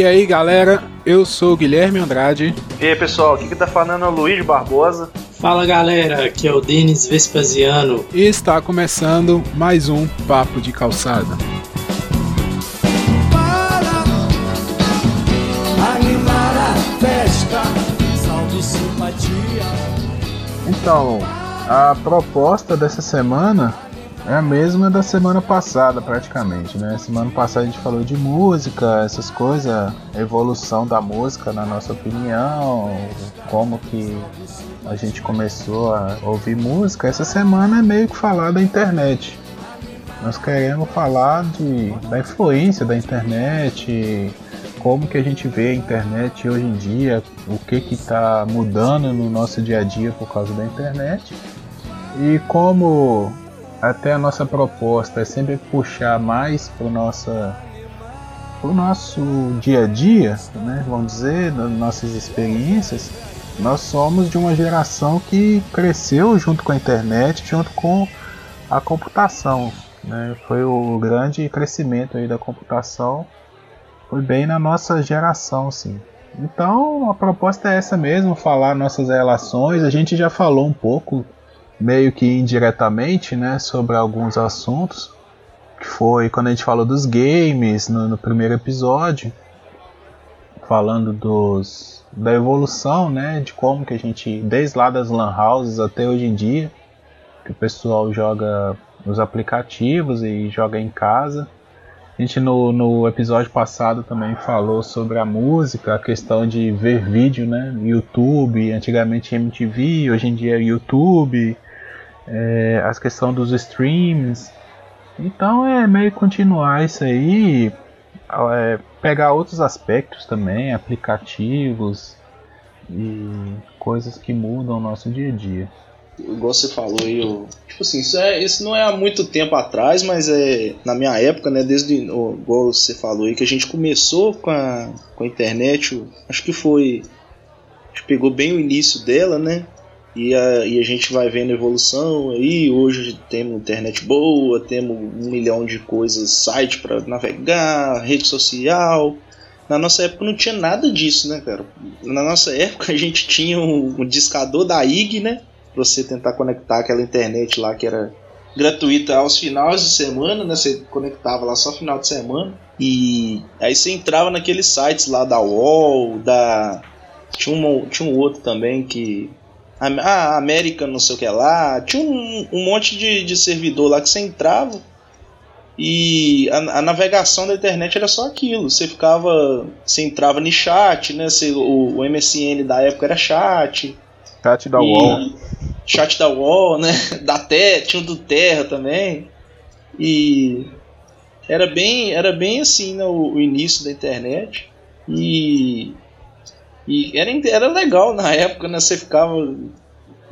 E aí galera, eu sou o Guilherme Andrade. E aí pessoal, aqui que tá falando é o Luiz Barbosa. Fala galera, aqui é o Denis Vespasiano. E está começando mais um Papo de Calçada. Então, a proposta dessa semana é a mesma da semana passada, praticamente, né? Semana passada a gente falou de música, essas coisas, evolução da música, na nossa opinião, como que a gente começou a ouvir música. Essa semana é meio que falar da internet. Nós queremos falar de, da influência da internet, como que a gente vê a internet hoje em dia, o que que está mudando no nosso dia a dia por causa da internet e como até a nossa proposta é sempre puxar mais para o nossa o nosso dia a dia, né, vamos dizer, das nossas experiências, nós somos de uma geração que cresceu junto com a internet, junto com a computação. Né? Foi o grande crescimento aí da computação, foi bem na nossa geração, sim. Então a proposta é essa mesmo, falar nossas relações. A gente já falou um pouco meio que indiretamente, né, sobre alguns assuntos, que foi quando a gente falou dos games no, no primeiro episódio, falando dos da evolução, né, de como que a gente desde lá das lan houses até hoje em dia, que o pessoal joga nos aplicativos e joga em casa. A gente no, no episódio passado também falou sobre a música, a questão de ver vídeo, né? YouTube, antigamente MTV, hoje em dia é YouTube, é, a questão dos streams. Então é meio continuar isso aí, é, pegar outros aspectos também, aplicativos e coisas que mudam o nosso dia a dia. Igual você falou aí, tipo assim, isso, é, isso não é há muito tempo atrás, mas é na minha época, né? Desde igual você falou aí, que a gente começou com a, com a internet, acho que foi. A gente pegou bem o início dela, né? E a, e a gente vai vendo evolução aí. Hoje temos internet boa, temos um milhão de coisas, site para navegar, rede social. Na nossa época não tinha nada disso, né, cara? Na nossa época a gente tinha um, um discador da IG, né? Pra você tentar conectar aquela internet lá que era gratuita aos finais de semana, né? Você conectava lá só final de semana. E aí você entrava naqueles sites lá da UOL, da. Tinha um, tinha um outro também que a América não sei o que lá. Tinha um, um monte de, de servidor lá que você entrava e a, a, navegação da internet era só aquilo. Você ficava. Você entrava no chat, né? Você, o, o, MSN da época era chat. Chat da UOL. Chat da UOL, né? Da Terra, tinha o do Terra também. E era bem, era bem assim né, o, o início da internet. E e era, era legal na época, né? Você ficava.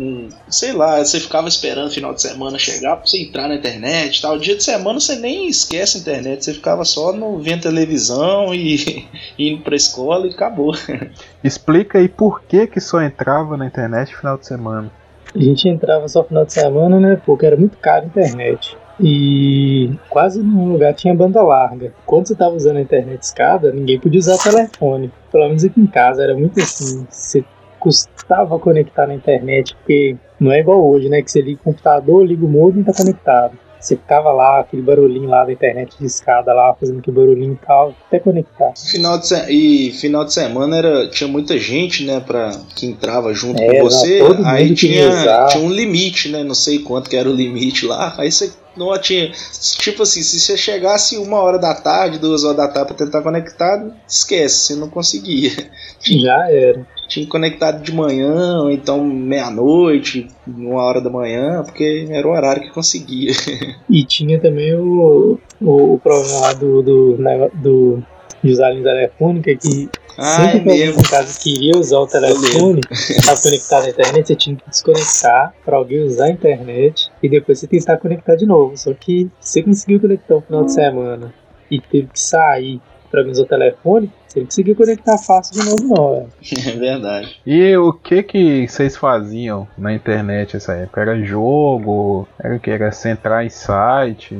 Hum, sei lá, você ficava esperando o final de semana chegar pra você entrar na internet tal. Dia de semana você nem esquece a internet, você ficava só no vendo televisão e indo pra escola e acabou. Explica aí por que que só entrava na internet no final de semana. A gente entrava só no final de semana, né? Porque era muito caro a internet. E quase nenhum lugar tinha banda larga. Quando você estava usando a internet escada, ninguém podia usar telefone. Pelo menos aqui em casa era muito assim. Você custava conectar na internet, porque não é igual hoje, né? Que você liga o computador, liga o modem e tá conectado. Você ficava lá, aquele barulhinho lá da internet de escada lá, fazendo aquele barulhinho e tal, até conectar. Final de. E final de semana era, tinha muita gente, né, pra, que entrava junto é, com você. Aí tinha, tinha um limite, né? Não sei quanto que era o limite lá. Aí você não tinha. Tipo assim, se você chegasse uma hora da tarde, duas horas da tarde pra tentar conectar, esquece, você não conseguia. Já era. Tinha conectado de manhã, ou então meia-noite, uma hora da manhã, porque era o horário que conseguia. E tinha também o, o, o problema lá do, do, do, de usar a linha telefônica que ah, Sempre é que alguém casa queria usar o telefone, estava conectado à internet, você tinha que desconectar para alguém usar a internet e depois você tentar conectar de novo. Só que você conseguiu conectar no final de semana e teve que sair para usar o telefone, você não conseguiu conectar fácil de novo não. É. é verdade. E o que que vocês faziam na internet essa época? Era jogo? Era que era centrar em site?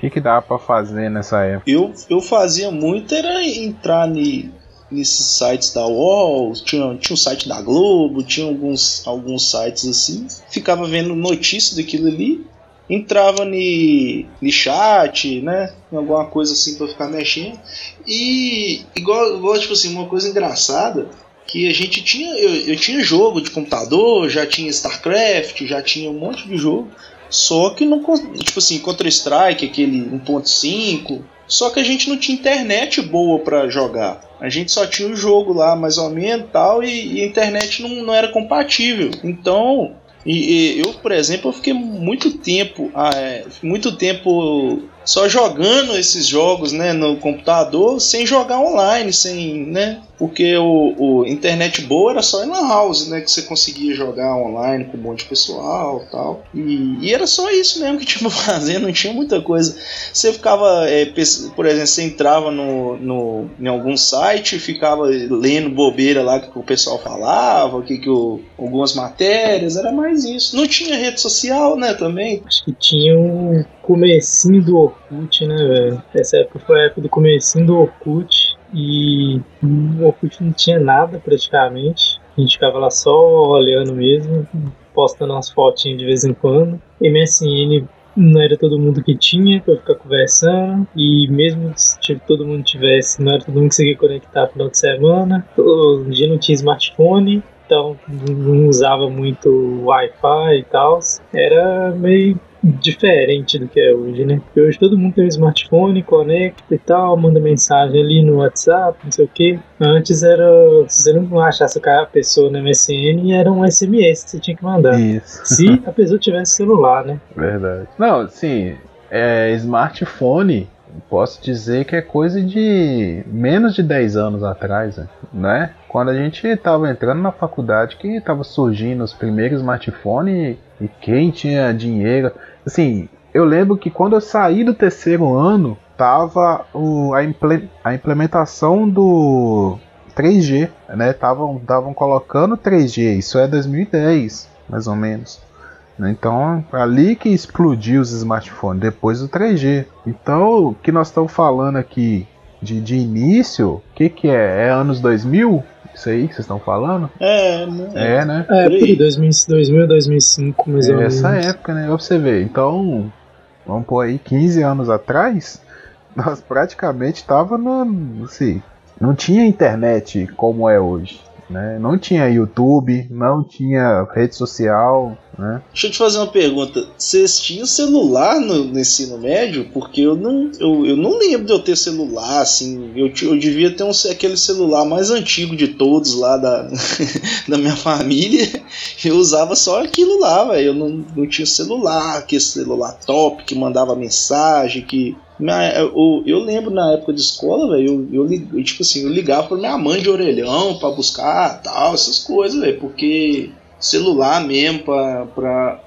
O que que dava para fazer nessa época? Eu, eu fazia muito era entrar ni nesses sites da UOL, tinha, tinha o site da Globo, tinha alguns, alguns sites assim. Ficava vendo notícias daquilo ali. Entrava no chat, né? Em alguma coisa assim pra ficar mexendo. E igual, igual, tipo assim, uma coisa engraçada que a gente tinha. Eu, eu tinha jogo de computador, já tinha StarCraft, já tinha um monte de jogo. Só que não. Tipo assim, Counter-Strike, aquele 1.5. Só que a gente não tinha internet boa para jogar. A gente só tinha o jogo lá, mais ou menos tal, e, e a internet não, não era compatível. Então, e, e, eu, por exemplo, eu fiquei muito tempo, ah, é, muito tempo só jogando esses jogos, né, no computador, sem jogar online, sem, né, porque o, o internet boa era só em house, né, que você conseguia jogar online com um monte de pessoal, tal. E, e era só isso mesmo que tinha pra fazer, não tinha muita coisa. Você ficava, é, por exemplo, você entrava no, no, em algum site, ficava lendo bobeira lá que o pessoal falava, que, que o, algumas matérias, era mais isso. Não tinha rede social, né, também. Acho que tinha um comecinho do Orkut, né, velho? Essa época foi a época do comecinho do Orkut e o Orkut não tinha nada praticamente. A gente ficava lá só olhando mesmo, postando umas fotinhas de vez em quando. MSN não era todo mundo que tinha para ficar conversando e mesmo se todo mundo tivesse, não era todo mundo que conseguia conectar no final de semana. Todo dia não tinha smartphone, então não usava muito Wi-Fi e tal. Era meio diferente do que é hoje, né? Porque hoje todo mundo tem um smartphone, conecta e tal, manda mensagem ali no WhatsApp, não sei o que. Antes era. Se você não achasse a pessoa no MSN, era um SMS que você tinha que mandar. Isso. Se a pessoa tivesse celular, né? Verdade. Não, sim, é, smartphone posso dizer que é coisa de menos de 10 anos atrás, né? Quando a gente estava entrando na faculdade que estava surgindo os primeiros smartphones e quem tinha dinheiro. Assim, eu lembro que quando eu saí do terceiro ano, tava o, a, a implementação do 3G, né? Estavam colocando 3G, isso é 2010, mais ou menos. Então, ali que explodiu os smartphones, depois do 3G. Então, o que nós estamos falando aqui de, de início, o que, que é? É anos 2000? Isso aí que vocês estão falando? É, né? É, né? É, por 2000, 2000 2005, mais é ou menos. Essa época, né? Ver. Então, vamos pôr aí 15 anos atrás, nós praticamente tava no. Assim, não tinha internet como é hoje. Né? Não tinha YouTube, não tinha rede social, né? Deixa eu te fazer uma pergunta. Vocês tinham celular no, no ensino médio? Porque eu não, eu, eu não lembro de eu ter celular, assim. Eu, eu devia ter um, aquele celular mais antigo de todos lá da, da minha família. Eu usava só aquilo lá, velho. Eu não, não tinha celular, aquele celular top que mandava mensagem, que eu, eu lembro na época de escola, velho, eu, eu, tipo assim, eu ligava pra minha mãe de orelhão pra buscar tal, essas coisas, velho, porque celular mesmo pra, pra,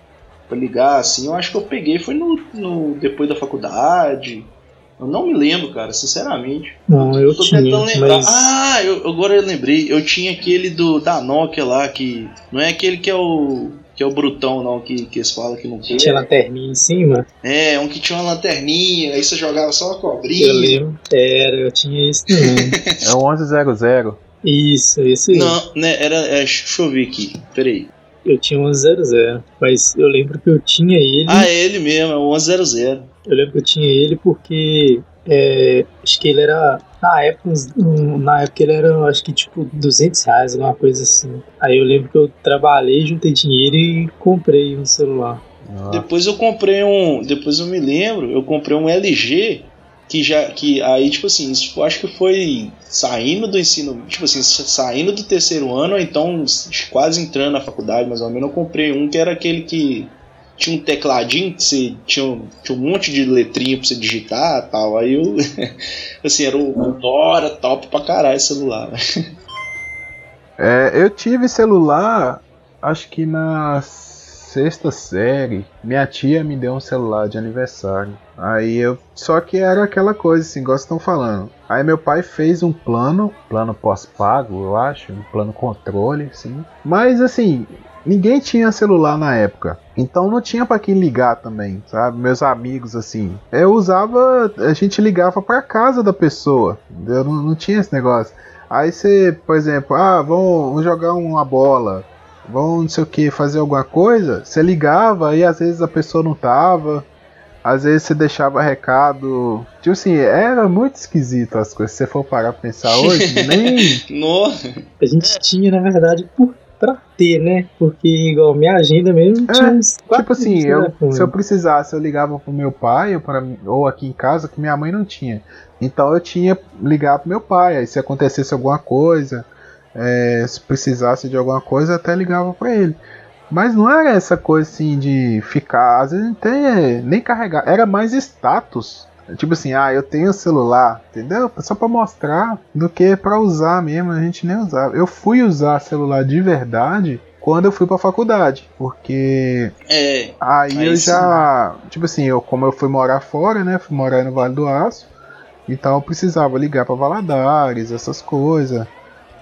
pra ligar, assim, eu acho que eu peguei foi no, no depois da faculdade. Eu não me lembro, cara, sinceramente. Não, eu, eu tô tinha, tentando lembrar. Mas... Ah, eu, agora eu lembrei. Eu tinha aquele do da Nokia lá, que. Não é aquele que é o que é o brutão, não, que, que eles falam que não tem. Tinha lanterninha em cima? É, um que tinha uma lanterninha, aí você jogava só uma cobrinha. Eu lembro, era, eu tinha isso também. é o 1100. Isso, isso aí. Não, né, era, é, deixa eu ver aqui, peraí. Eu tinha um 1100, mas eu lembro que eu tinha ele. Ah, é ele mesmo, é o 1100. Eu lembro que eu tinha ele porque é, acho que ele era. Na época, na época ele era, acho que tipo 200 reais, alguma coisa assim. Aí eu lembro que eu trabalhei, juntei dinheiro e comprei um celular. Depois eu comprei um. Depois eu me lembro, eu comprei um LG que já. que aí, tipo assim, isso acho que foi saindo do ensino. Tipo assim, saindo do terceiro ano, ou então quase entrando na faculdade, mais ou menos, eu comprei um que era aquele que tinha um tecladinho que você tinha um, tinha um monte de letrinha pra você digitar tal. Aí eu. assim, era o Dora top pra caralho celular. é, eu tive celular, acho que na sexta série. Minha tia me deu um celular de aniversário. Aí eu. Só que era aquela coisa assim, igual estão falando. Aí meu pai fez um plano, plano pós-pago, eu acho, um plano controle, assim. Mas assim, ninguém tinha celular na época. Então não tinha para quem ligar também, sabe? Meus amigos, assim. Eu usava. A gente ligava pra casa da pessoa. Eu não, não tinha esse negócio. Aí você, por exemplo, ah, vamos jogar uma bola, vamos não sei o que, fazer alguma coisa, você ligava e às vezes a pessoa não tava, às vezes você deixava recado. Tipo assim, era muito esquisito as coisas. Se você for parar pra pensar hoje, nem. Nossa. A gente tinha, na verdade, por pra ter, né? Porque, igual, minha agenda mesmo É, tinha uns Tipo assim, eu, telefone. se eu precisasse, eu ligava pro meu pai ou, pra, ou aqui em casa, que minha mãe não tinha. Então eu tinha ligar pro meu pai. Aí se acontecesse alguma coisa, é, se precisasse de alguma coisa, eu até ligava pra ele. Mas não era essa coisa assim de ficar, às vezes nem, nem carregar, era mais status. Tipo assim, ah, eu tenho celular, entendeu? Só pra mostrar do que pra usar mesmo, a gente nem usava. Eu fui usar celular de verdade quando eu fui pra faculdade, porque É. Aí, Aí eu já. Tipo assim, eu, como eu fui morar fora, né? Fui morar no Vale do Aço. Então eu precisava ligar pra Valadares, essas coisas.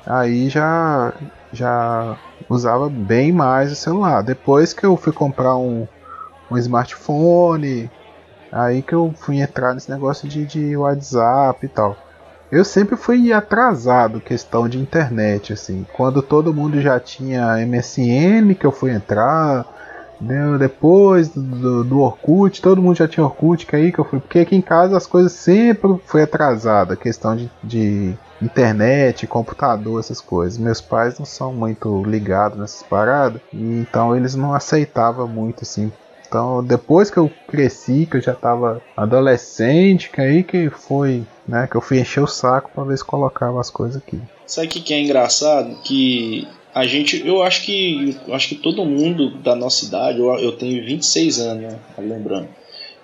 Aí já. Já usava bem mais o celular. Depois que eu fui comprar um, um smartphone. Aí que eu fui entrar nesse negócio de, de WhatsApp e tal. Eu sempre fui atrasado questão de internet, assim. Quando todo mundo já tinha MSN que eu fui entrar, né, depois do, do, Orkut, todo mundo já tinha Orkut, que é aí que eu fui. Porque aqui em casa as coisas sempre foi atrasada, questão de, de internet, computador, essas coisas. Meus pais não são muito ligados nessas paradas, então eles não aceitavam muito assim. Então, depois que eu cresci, que eu já tava adolescente, que aí que foi, né, que eu fui encher o saco pra ver se colocava as coisas aqui. Sabe o que, que é engraçado? Que a gente, eu acho que, eu acho que todo mundo da nossa idade, eu, eu tenho 26 anos, né? Lembrando.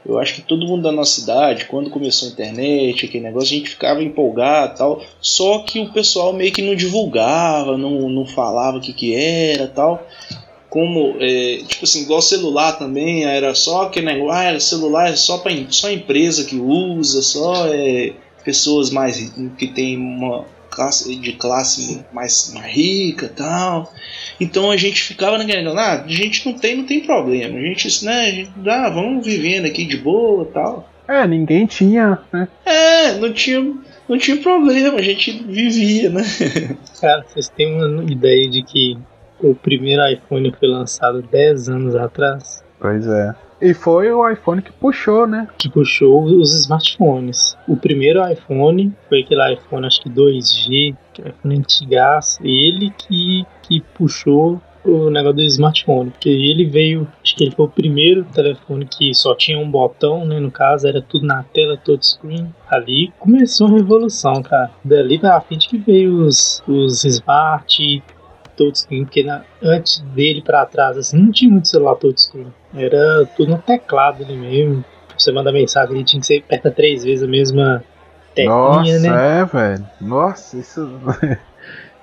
Eu acho que todo mundo da nossa idade, quando começou a internet, aquele negócio, a gente ficava empolgado tal. Só que o pessoal meio que não divulgava, não, não falava o que, que era tal. Como, é, tipo assim, igual celular também, era só aquele negócio, ah, era celular é só, pra, só empresa que usa, só é, pessoas mais que tem uma classe de classe mais, mais rica tal. Então a gente ficava naquele negócio, ah, a gente não tem, não tem problema. A gente, né, a gente, ah, vamos vivendo aqui de boa tal. É, ninguém tinha, né? É, não tinha, não tinha problema, a gente vivia, né? Cara, vocês têm uma ideia de que o primeiro iPhone foi lançado 10 anos atrás? Pois é. E foi o iPhone que puxou, né? Que puxou os smartphones. O primeiro iPhone foi aquele iPhone, acho que 2G, que é iPhone antigaço. Ele que, que puxou o negócio do smartphone. Porque ele veio, acho que ele foi o primeiro telefone que só tinha um botão, né? No caso, era tudo na tela, touchscreen. Ali começou a revolução, cara. Dali pra frente que veio os, os smart, touchscreen, porque na- antes dele pra trás, assim, não tinha muito celular touchscreen. Era tudo no teclado ali mesmo. Você mandar mensagem, ele tinha que ser aperta três vezes a mesma teclinha, Nossa, né? é, velho. Nossa, isso.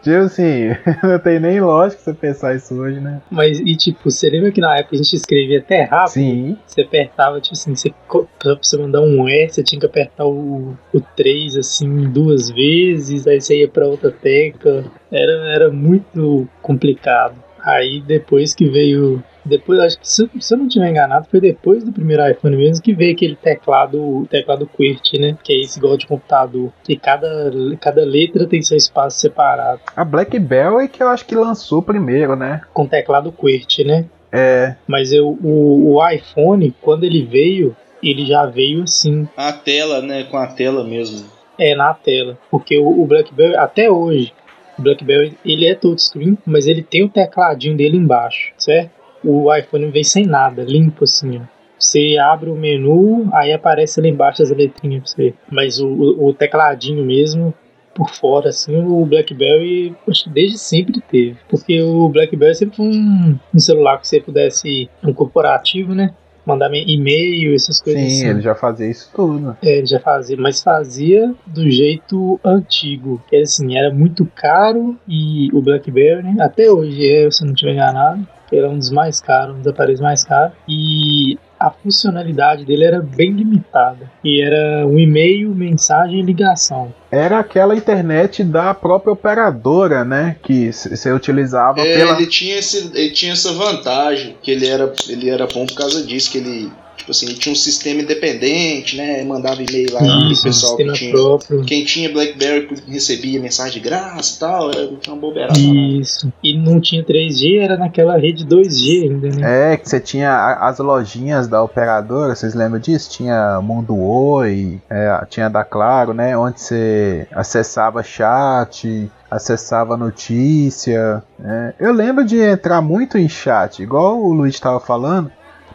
tipo assim, não tem nem lógica você pensar isso hoje, né? Mas, e tipo, você lembra que na época a gente escrevia até rápido? Sim. Você apertava, tipo assim, você, pra você mandar um E, você tinha que apertar o, o 3, assim, duas vezes, aí você ia pra outra tecla. Era, era muito complicado. Aí depois que veio. Depois, acho que se, se eu não estiver enganado, foi depois do primeiro iPhone mesmo que veio aquele teclado, o teclado QWERTY, né? Que é esse igual de computador. Que cada, cada letra tem seu espaço separado. A Blackberry que eu acho que lançou primeiro, né? Com teclado QWERTY, né? É. Mas eu, o, o iPhone, quando ele veio, ele já veio assim, A tela, né, com a tela mesmo. é na tela. Porque o, o BlackBerry, até hoje, o BlackBerry ele é touchscreen, mas ele tem o tecladinho dele embaixo, certo? O iPhone vem sem nada, limpo assim, ó. Você abre o menu, aí aparece lá embaixo as letrinhas pra você. Mas o, o, o tecladinho mesmo, por fora, assim, o BlackBerry, acho que desde sempre teve. Porque o BlackBerry sempre foi um, um celular que você pudesse, um corporativo, né? Mandar e-mail, essas coisas Sim, assim. ele já fazia isso tudo. É, ele já fazia, mas fazia do jeito antigo. Que assim, era muito caro e o BlackBerry, né, até hoje é, se eu não estiver enganado, que era um dos mais caros, um dos aparelhos mais caros. E a funcionalidade dele era bem limitada. E era um e-mail, mensagem e ligação. Era aquela internet da própria operadora, né? Que você utilizava É, pela. ele tinha esse, ele tinha essa vantagem que ele era, ele era bom por causa disso que ele Tipo assim, ele tinha um sistema independente, né? Mandava e-mail lá Isso, pro pessoal que tinha. próprio. Quem tinha Blackberry recebia mensagem de graça e tal, era uma bobeirada. Isso. E não tinha 3G, era naquela rede 2G ainda, né? É, que você tinha as lojinhas da operadora, vocês lembram disso? Tinha Mundo Oi, é, tinha da Claro, né? Onde você acessava chat, acessava notícia. é. Eu lembro de entrar muito em chat, igual o Luiz estava falando.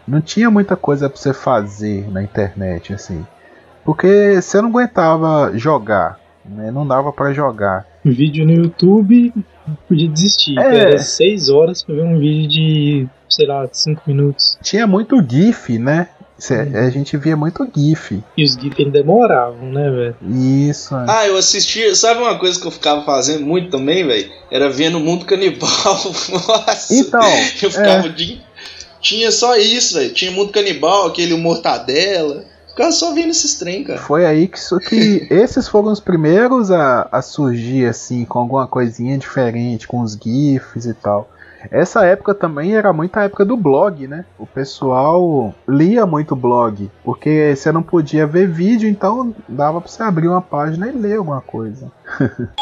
Não tinha muita coisa pra você fazer na internet, assim. Porque você não aguentava jogar, né? Não dava pra jogar. Um vídeo no YouTube, podia desistir. É. Era 6 horas pra ver um vídeo de, sei lá, 5 minutos. Tinha muito GIF, né? Cê-. A gente via muito GIF. E os GIFs ainda demoravam, né, velho? Isso. é. Ah, eu assisti. Sabe uma coisa que eu ficava fazendo muito também, velho? Era vendo o mundo canibal. Nossa! Então, eu ficava o dia- Tinha só isso, velho. Tinha mundo canibal, aquele mortadela. Ficava só vendo esses trem, cara. Foi aí que, isso- que esses foram os primeiros a, a surgir assim, com alguma coisinha diferente, com os GIFs e tal. Essa época também era muita época do blog, né? O pessoal lia muito blog, porque você não podia ver vídeo, então dava pra você abrir uma página e ler alguma coisa.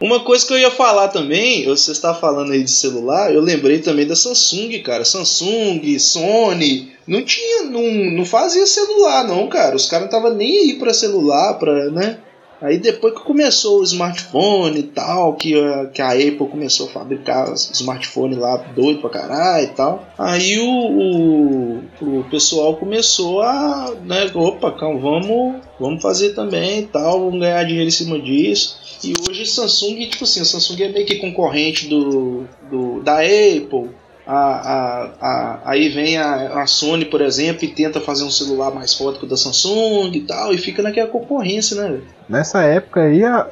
Uma coisa que eu ia falar também, você está falando aí de celular, eu lembrei também da Samsung, cara. Samsung, Sony, não tinha, não, não fazia celular não, cara. Os caras não estavam nem aí pra celular, pra, né? Aí depois que começou o smartphone e tal, que, que a Apple começou a fabricar smartphone lá doido pra caralho e tal, aí o, o, o pessoal começou a, né, opa, calma, vamos, vamos fazer também e tal, vamos ganhar dinheiro em cima disso. E hoje Samsung, tipo assim, a Samsung é meio que concorrente do, do da Apple. A, a, a, aí vem a, a Sony, por exemplo, e tenta fazer um celular mais forte que o da Samsung e tal, e fica naquela concorrência, né? Nessa época aí, a-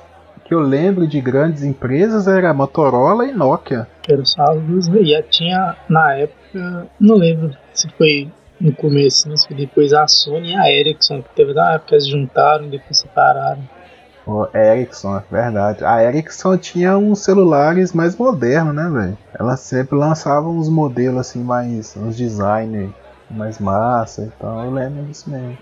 que eu lembro de grandes empresas era Motorola e Nokia. Era só as duas. E já tinha, na época, não lembro se foi no começo? Se foi depois a Sony e a Ericsson, que teve na época, eles juntaram e depois separaram. O Ericsson, é verdade. A Ericsson tinha uns celulares mais modernos, né, velho? Ela sempre lançava uns modelos assim, mais. uns design mais massa e tal. Eu lembro disso mesmo.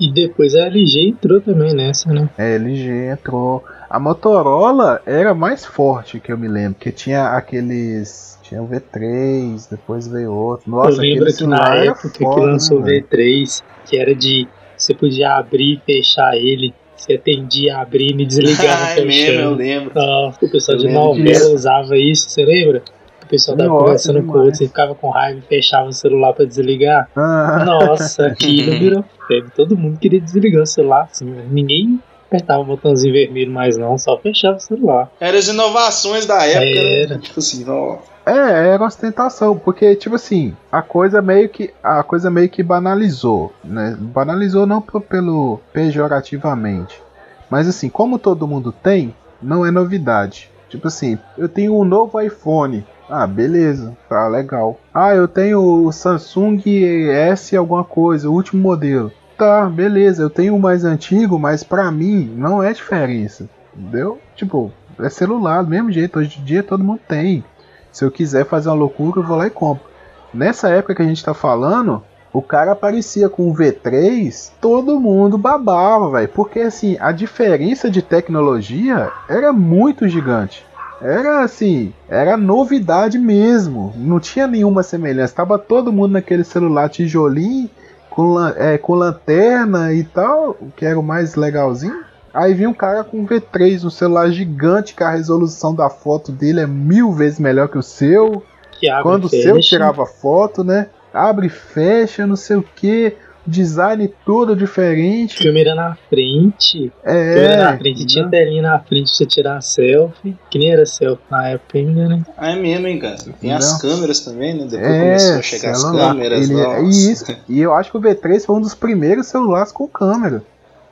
E depois a LG entrou também nessa, né? A LG entrou. A Motorola era mais forte que eu me lembro, que tinha aqueles. Tinha o V3, depois veio outro. Nossa, eu lembro aquele que na era época foda, que lançou o né, velho? V3, que era de. Você podia abrir e fechar ele. Você atendia abrindo e desligava Ah, é mesmo, eu lembro. Nossa, o pessoal Eu de lembro novela usava isso, você lembra? O pessoal tava Nossa, conversando com o outro, você ficava com raiva e fechava o celular pra desligar. Ah, Nossa, aquilo virou febre. Todo mundo queria desligar o celular, assim. Ninguém apertava o botãozinho vermelho mais não, só fechava o celular. Eram as inovações da época, Era. né? Tipo assim, ó. É, era ostentação, porque tipo assim, a coisa meio que a coisa meio que banalizou, né? Banalizou não pelo pejorativamente, mas assim, como todo mundo tem, não é novidade. Tipo assim, eu tenho um novo iPhone. Ah, beleza, tá legal. Ah, eu tenho o Samsung S alguma coisa, o último modelo. Tá, beleza, eu tenho o mais antigo, mas pra mim não é diferença. Entendeu? Tipo, é celular do mesmo jeito, hoje em dia todo mundo tem. Se eu quiser fazer uma loucura, eu vou lá e compro. Nessa época que a gente tá falando, o cara aparecia com o V3, todo mundo babava, velho. Porque assim, a diferença de tecnologia era muito gigante. Era assim, era novidade mesmo. Não tinha nenhuma semelhança. Tava todo mundo naquele celular tijolinho, com, é, com lanterna e tal, que era o mais legalzinho. Aí vinha um cara com um V3, um celular gigante, que a resolução da foto dele é mil vezes melhor que o seu. Que abre Quando o e seu tirava foto, né? Abre e fecha, não sei o que. Design todo diferente. Câmera na frente. Câmera na É. frente. Tinha né? telinha na frente pra você tirar selfie. Que nem era selfie na época ainda, né? Ah, é mesmo, hein, cara. Tem as Entendeu? câmeras também, né? Depois É, começou a chegar as câmeras. Ele- nossa. Isso. E eu acho que o V3 foi um dos primeiros celulares com câmera.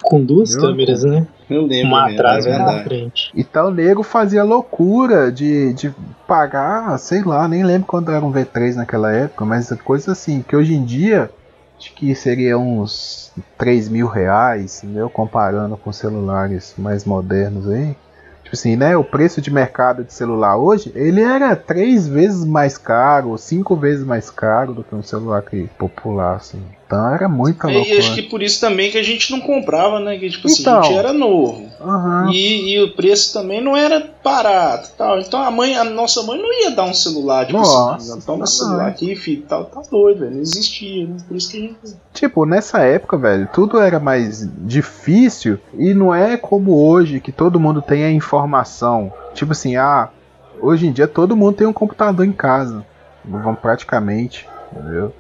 Com duas Eu- câmeras, né? Eu lembro. Uma mesmo, atrás e é uma na frente. Então o nego fazia loucura de, de pagar, sei lá, nem lembro quanto era um V3 naquela época, mas coisa assim, que hoje em dia acho que seria uns 3 mil reais, entendeu? Comparando com celulares mais modernos aí. Tipo assim, né? O preço de mercado de celular hoje, ele era três vezes mais caro, cinco vezes mais caro do que um celular que popular, assim. Então era muita loucura. E acho que por isso também que a gente não comprava, né? Que tipo assim, então, a gente era novo. Uhum. E, e, o preço também não era barato tal. Então a mãe, a nossa mãe não ia dar um celular, tipo assim, nossa, assim, toma um celular aqui, filho, tal, tá doido, velho. Não existia, né? Por isso que a gente. Tipo, nessa época, velho, tudo era mais difícil e não é como hoje que todo mundo tem a informação. Tipo assim, ah, hoje em dia todo mundo tem um computador em casa. Praticamente, entendeu?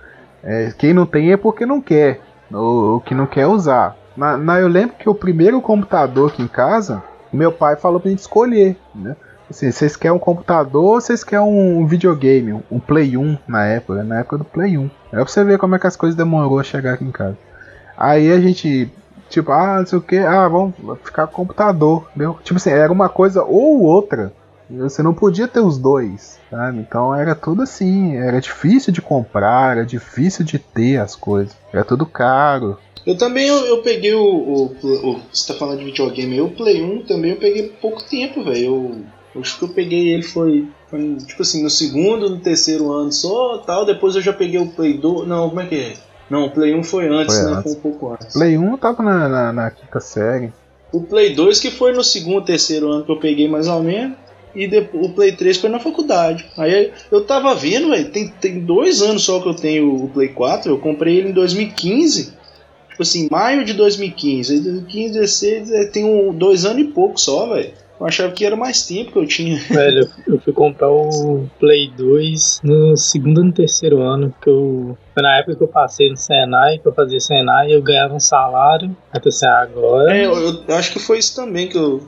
É, quem não tem é porque não quer, ou, ou que não quer usar. Na, na, eu lembro que o primeiro computador aqui em casa, meu pai falou pra gente escolher, né? Assim, vocês querem um computador ou vocês querem um videogame, um Play 1 na época, na época do Play 1. É pra você ver como é que as coisas demorou a chegar aqui em casa. Aí a gente, tipo, ah, não sei o que, ah, vamos ficar com computador, entendeu? Tipo assim, era uma coisa ou outra. Você não podia ter os dois, sabe? Então era tudo assim, era difícil de comprar, era difícil de ter as coisas, era tudo caro. Eu também eu, eu peguei o, o, o, Você tá falando de videogame, o Play 1 também eu peguei pouco tempo, velho. Eu, eu acho que eu peguei ele foi, foi, tipo assim, no segundo, no terceiro ano só tal. Depois eu já peguei o Play 2. Não, como é que é? Não, o Play 1 foi antes, foi né? Antes. Foi um pouco antes. Play 1 tava na, na, na quinta série. O Play 2 que foi no segundo, terceiro ano que eu peguei mais ou menos e depois, o Play 3 foi na faculdade. Aí eu tava vendo, velho, tem, tem dois anos só que eu tenho o Play 4, eu comprei ele em 2015. Tipo assim, maio de 2015. Aí 2015, 16, tem um, dois anos e pouco só, velho. Eu achava que era mais tempo que eu tinha. Velho, eu fui comprar o Play 2 no segundo e no terceiro ano, que eu. Foi na época que eu passei no Senai, que eu fazia Senai, eu ganhava um salário. Até assim, agora. É, eu, eu, acho que foi isso também que eu.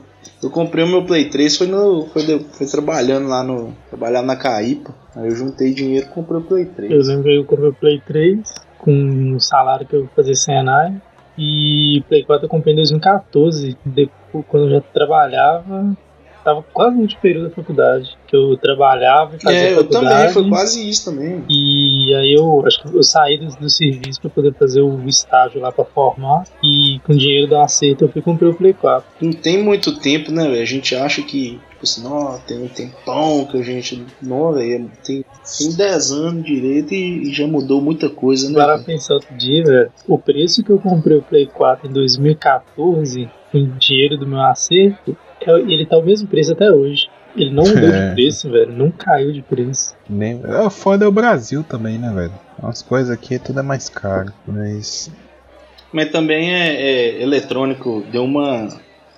Eu comprei o meu Play 3, foi, no, foi, de, foi trabalhando lá no. Trabalhando na Caípa. Aí eu juntei dinheiro e comprei o Play 3. Eu lembro que eu comprei o Play 3 com o salário que eu fazia Senai. E Play 4 eu comprei em 2014, depois, quando eu já trabalhava tava quase no período da faculdade, que eu trabalhava e fazia É, eu também, foi quase isso também. E aí eu acho que eu saí do, do serviço para poder fazer o estágio lá para formar e com o dinheiro da aceita eu fui comprar o Play 4. Não tem muito tempo, né, velho? A gente acha que tipo assim, não, tem um tempão que a gente. Não, velho, tem, tem 10 anos direito e, e, já mudou muita coisa, né? Para pensar outro dia, velho, o preço que eu comprei o Play 4 em 2014, com o dinheiro do meu acerto, é, ele tá o mesmo preço até hoje. Ele não mudou é. de preço, velho. Não caiu de preço. Nem... É, foda é o Brasil também, né, velho? As coisas aqui tudo é mais caro, mas. Mas também é, é, eletrônico, deu uma.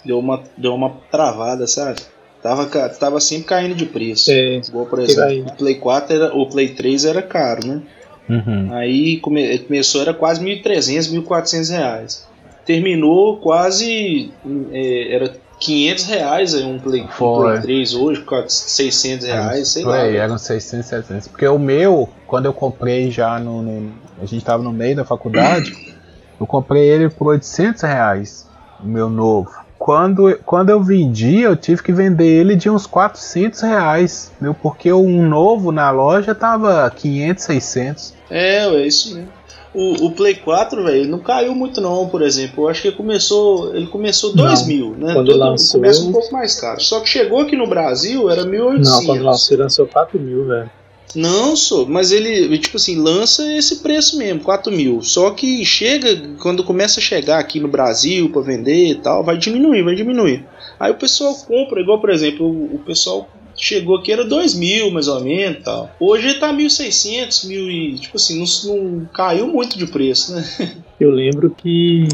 Deu uma, deu uma travada, sabe? Tava, tava sempre caindo de preço. É, Igual, por exemplo, o Play 4 era, o Play 3 era caro, né? Uhum. Aí come, começou, era quase 1.300, 1.400 reais. Terminou quase. É, era 500 reais aí um Play, um Play 3 hoje, 600 reais, sei Play, lá. Eram 600, 700. Porque o meu, quando eu comprei já no. no a gente tava no meio da faculdade, eu comprei ele por 800 reais, o meu novo. Quando, quando eu vendi, eu tive que vender ele de uns 400 reais, meu, porque um novo na loja tava 500, 600. É, é isso mesmo. O, o Play 4, velho, não caiu muito não, por exemplo. Eu acho que começou, ele começou 2 mil, né? Quando Todo, lançou... Começa um pouco mais caro. Só que chegou aqui no Brasil, era 1.800. Não, quando lançou, ele lançou 4 mil, velho. Não, sou, mas ele, tipo assim, lança esse preço mesmo, 4 mil. Só que chega, quando começa a chegar aqui no Brasil para vender e tal, vai diminuir, vai diminuir. Aí o pessoal compra, igual por exemplo, o, o pessoal chegou aqui era 2 mil mais ou menos tal. Hoje tá 1.600, mil e tipo assim, não, não, caiu muito de preço, né? Eu lembro que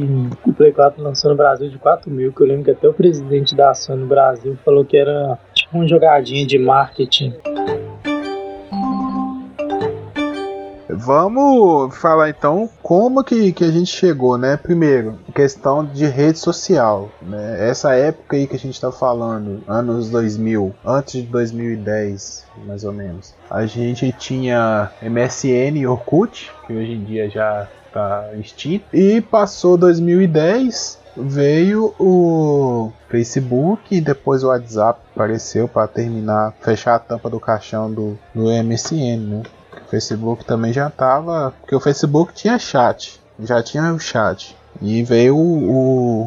o Play 4 lançou no Brasil de 4 mil, que eu lembro que até o presidente da Sony no Brasil falou que era tipo uma jogadinha de marketing. Vamos falar então como que, que a gente chegou, né? Primeiro, questão de rede social, né? Essa época aí que a gente está falando, anos 2000, antes de 2010, mais ou menos. A gente tinha MSN e Orkut, que hoje em dia já está extinto, e passou 2010, veio o Facebook e depois o WhatsApp apareceu para terminar, fechar a tampa do caixão do, do MSN, né? Facebook também já tava. Porque o Facebook tinha chat. Já tinha o chat. E veio o,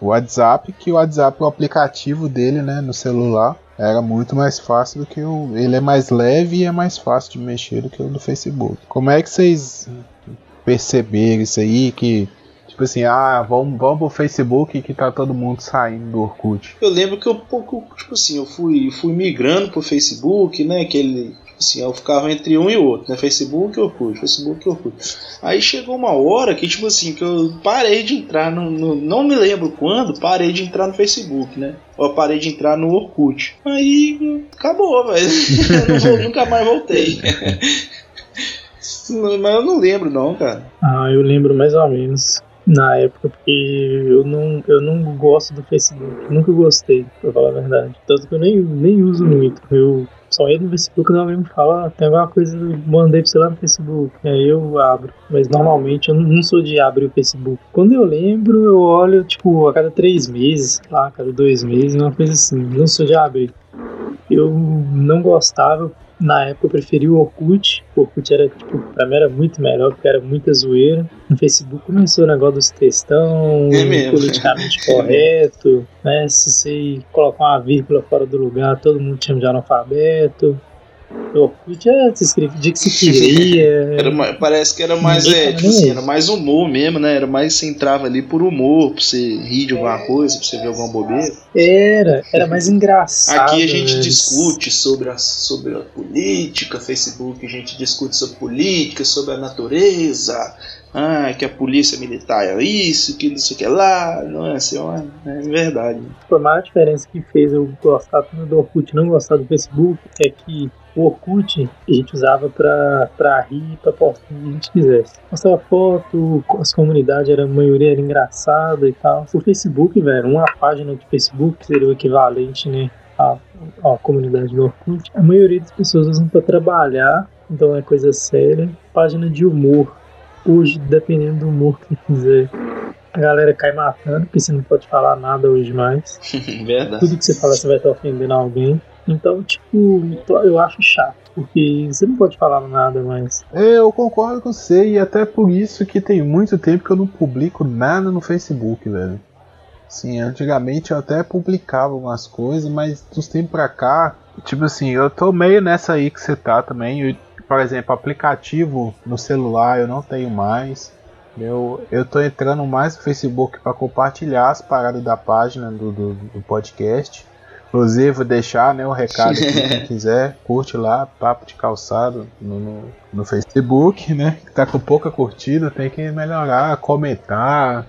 o, WhatsApp, que o WhatsApp, o aplicativo dele, né, no celular, era muito mais fácil do que o. Ele é mais leve e é mais fácil de mexer do que o do Facebook. Como é que vocês perceberam isso aí? Que Tipo assim, ah, vamos, vamos pro Facebook que tá todo mundo saindo do Orkut. Eu lembro que eu pouco, tipo assim, eu fui, fui migrando pro Facebook, né? Aquele. Tipo assim, eu ficava entre um e outro, né? Facebook e Orkut, Facebook e Orkut. Aí chegou uma hora que, tipo assim, que eu parei de entrar no, no Não me lembro quando, parei de entrar no Facebook, né? Eu parei de entrar no Orkut. Aí acabou, velho. nunca mais voltei. Mas eu não lembro não, cara. Ah, eu lembro mais ou menos na época, porque eu não, eu não gosto do Facebook. Nunca gostei, pra falar a verdade. Tanto que eu nem, nem uso muito. Eu só entro no Facebook quando alguém me fala, ah, tem alguma coisa, mandei pra você lá no Facebook. Aí eu abro. Mas normalmente eu não sou de abrir o Facebook. Quando eu lembro, eu olho, tipo, a cada três meses, lá, a cada dois meses, uma coisa assim. Não sou de abrir. Eu não gostava na época eu preferi o Orkut. O Orkut era, tipo, pra mim era muito melhor, porque era muita zoeira. No Facebook começou o negócio dos textão, é politicamente correto, né? Se você colocar uma vírgula fora do lugar, todo mundo chama de analfabeto. O Orkut é se escrevia dia que se queria. era mais, parece que era mais, é, tipo assim, era mais humor mesmo, né? Era mais você entrava ali por humor, pra você rir de alguma coisa, pra você ver alguma bobeira. Era, era mais engraçado. Aqui a gente mas... discute sobre a, sobre a política, Facebook, a gente discute sobre política, sobre a natureza, ah, que a polícia militar é isso, que isso que é lá, não é assim, é verdade. A maior diferença que fez eu gostar do Orkut e não gostar do Facebook é que o Orkut a gente usava pra, pra rir, pra postar o que a gente quisesse. Postava foto, as comunidades, era, a maioria era engraçada e tal. O Facebook, velho, uma página de Facebook seria o equivalente, né, à, à comunidade do Orkut. A maioria das pessoas usam pra trabalhar, então é coisa séria. Página de humor. Hoje, dependendo do humor que fizer, a galera cai matando, porque você não pode falar nada hoje mais. Verdade. Tudo que você fala, você vai estar ofendendo alguém. Então, tipo, eu acho chato, porque você não pode falar nada mais. É, eu concordo com você, e até por isso que tem muito tempo que eu não publico nada no Facebook, velho. Sim, antigamente eu até publicava algumas coisas, mas dos tempos pra cá, tipo assim, eu tô meio nessa aí que você tá também. Eu, por exemplo, aplicativo no celular eu não tenho mais. Eu, eu tô entrando mais no Facebook para compartilhar as paradas da página do, do, do podcast. Inclusive, vou deixar né, o recado aqui, quem quiser, curte lá, Papo de Calçado no, no, no, Facebook, né? Que tá com pouca curtida, tem que melhorar, comentar.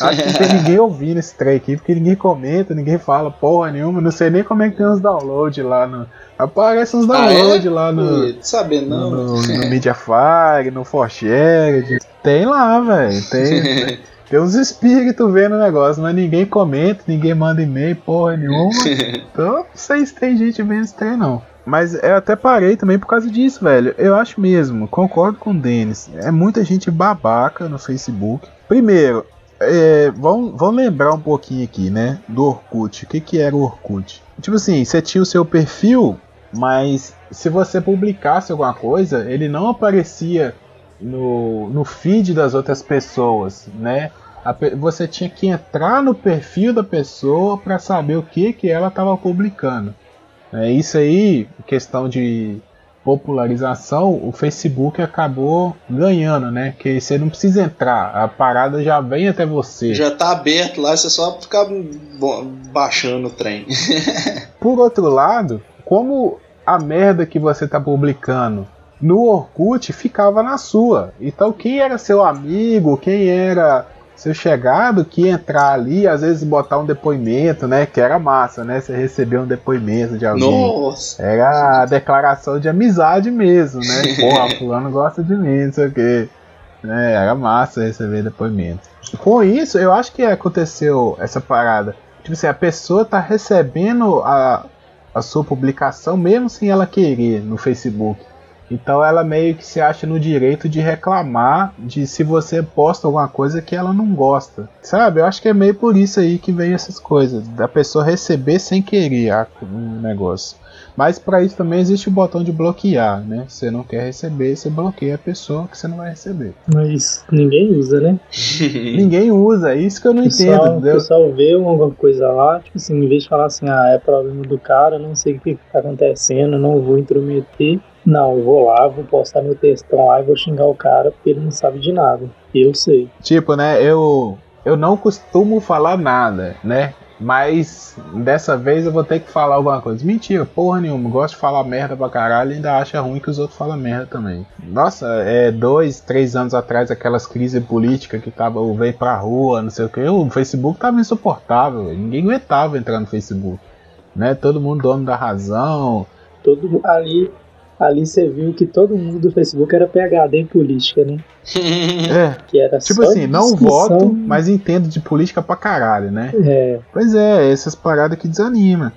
Acho que não tem ninguém ouvindo esse trem aqui, porque ninguém comenta, ninguém fala porra nenhuma, não sei nem como é que tem uns downloads lá no. Aparece uns downloads ah, é? lá no. Saber não. No, no, no Mediafire, no Forshared. Tem lá, velho. Tem. Tem uns espíritos vendo o negócio, mas ninguém comenta, ninguém manda e-mail, porra nenhuma. então, não sei se tem gente vendo esse trem, não. Mas eu até parei também por causa disso, velho. Eu acho mesmo, concordo com o Denis. É muita gente babaca no Facebook. Primeiro, é, vamos, vamos lembrar um pouquinho aqui, né? Do Orkut. O que, que era o Orkut? Tipo assim, você tinha o seu perfil, mas se você publicasse alguma coisa, ele não aparecia no, no feed das outras pessoas, né? Você tinha que entrar no perfil da pessoa para saber o que, que ela estava publicando. É isso aí, questão de popularização, o Facebook acabou ganhando, né? Que você não precisa entrar, a parada já vem até você. Já tá aberto lá, você só ficar baixando o trem. Por outro lado, como a merda que você tá publicando no Orkut ficava na sua. Então quem era seu amigo, quem era seu chegado que entrar ali, às vezes botar um depoimento, né? Que era massa, né? Você receber um depoimento de alguém. Nossa. Era a declaração de amizade mesmo, né? Pô, fulano gosta de mim, não sei o quê. É, era massa receber depoimento. Com isso, eu acho que aconteceu essa parada. Tipo assim, a pessoa tá recebendo a, a sua publicação mesmo sem ela querer no Facebook. Então ela meio que se acha no direito de reclamar de se você posta alguma coisa que ela não gosta. Sabe? Eu acho que é meio por isso aí que vem essas coisas. Da pessoa receber sem querer um negócio. Mas para isso também existe o botão de bloquear, né? Você não quer receber, você bloqueia a pessoa que você não vai receber. Mas ninguém usa, né? ninguém usa, é isso que eu não pessoal, entendo. O pessoal vê alguma coisa lá, tipo assim, em vez de falar assim, ah, é problema do cara, não sei o que tá acontecendo, não vou intrometer. Não, eu vou lá, vou postar meu textão lá e vou xingar o cara porque ele não sabe de nada. Eu sei. Tipo, né, eu eu não costumo falar nada, né? Mas dessa vez eu vou ter que falar alguma coisa. Mentira, porra nenhuma. Gosto de falar merda pra caralho e ainda acha ruim que os outros falam merda também. Nossa, é dois, três anos atrás, aquelas crises políticas que tava, veio pra rua, não sei o que. O Facebook tava insuportável. Ninguém aguentava entrar no Facebook. Né? Todo mundo dono da razão. Todo ali ali você viu que todo mundo do Facebook era PHD em política, né? é. Que era tipo assim, não voto, mas entendo de política pra caralho, né? É. Pois é, essas paradas que desanima.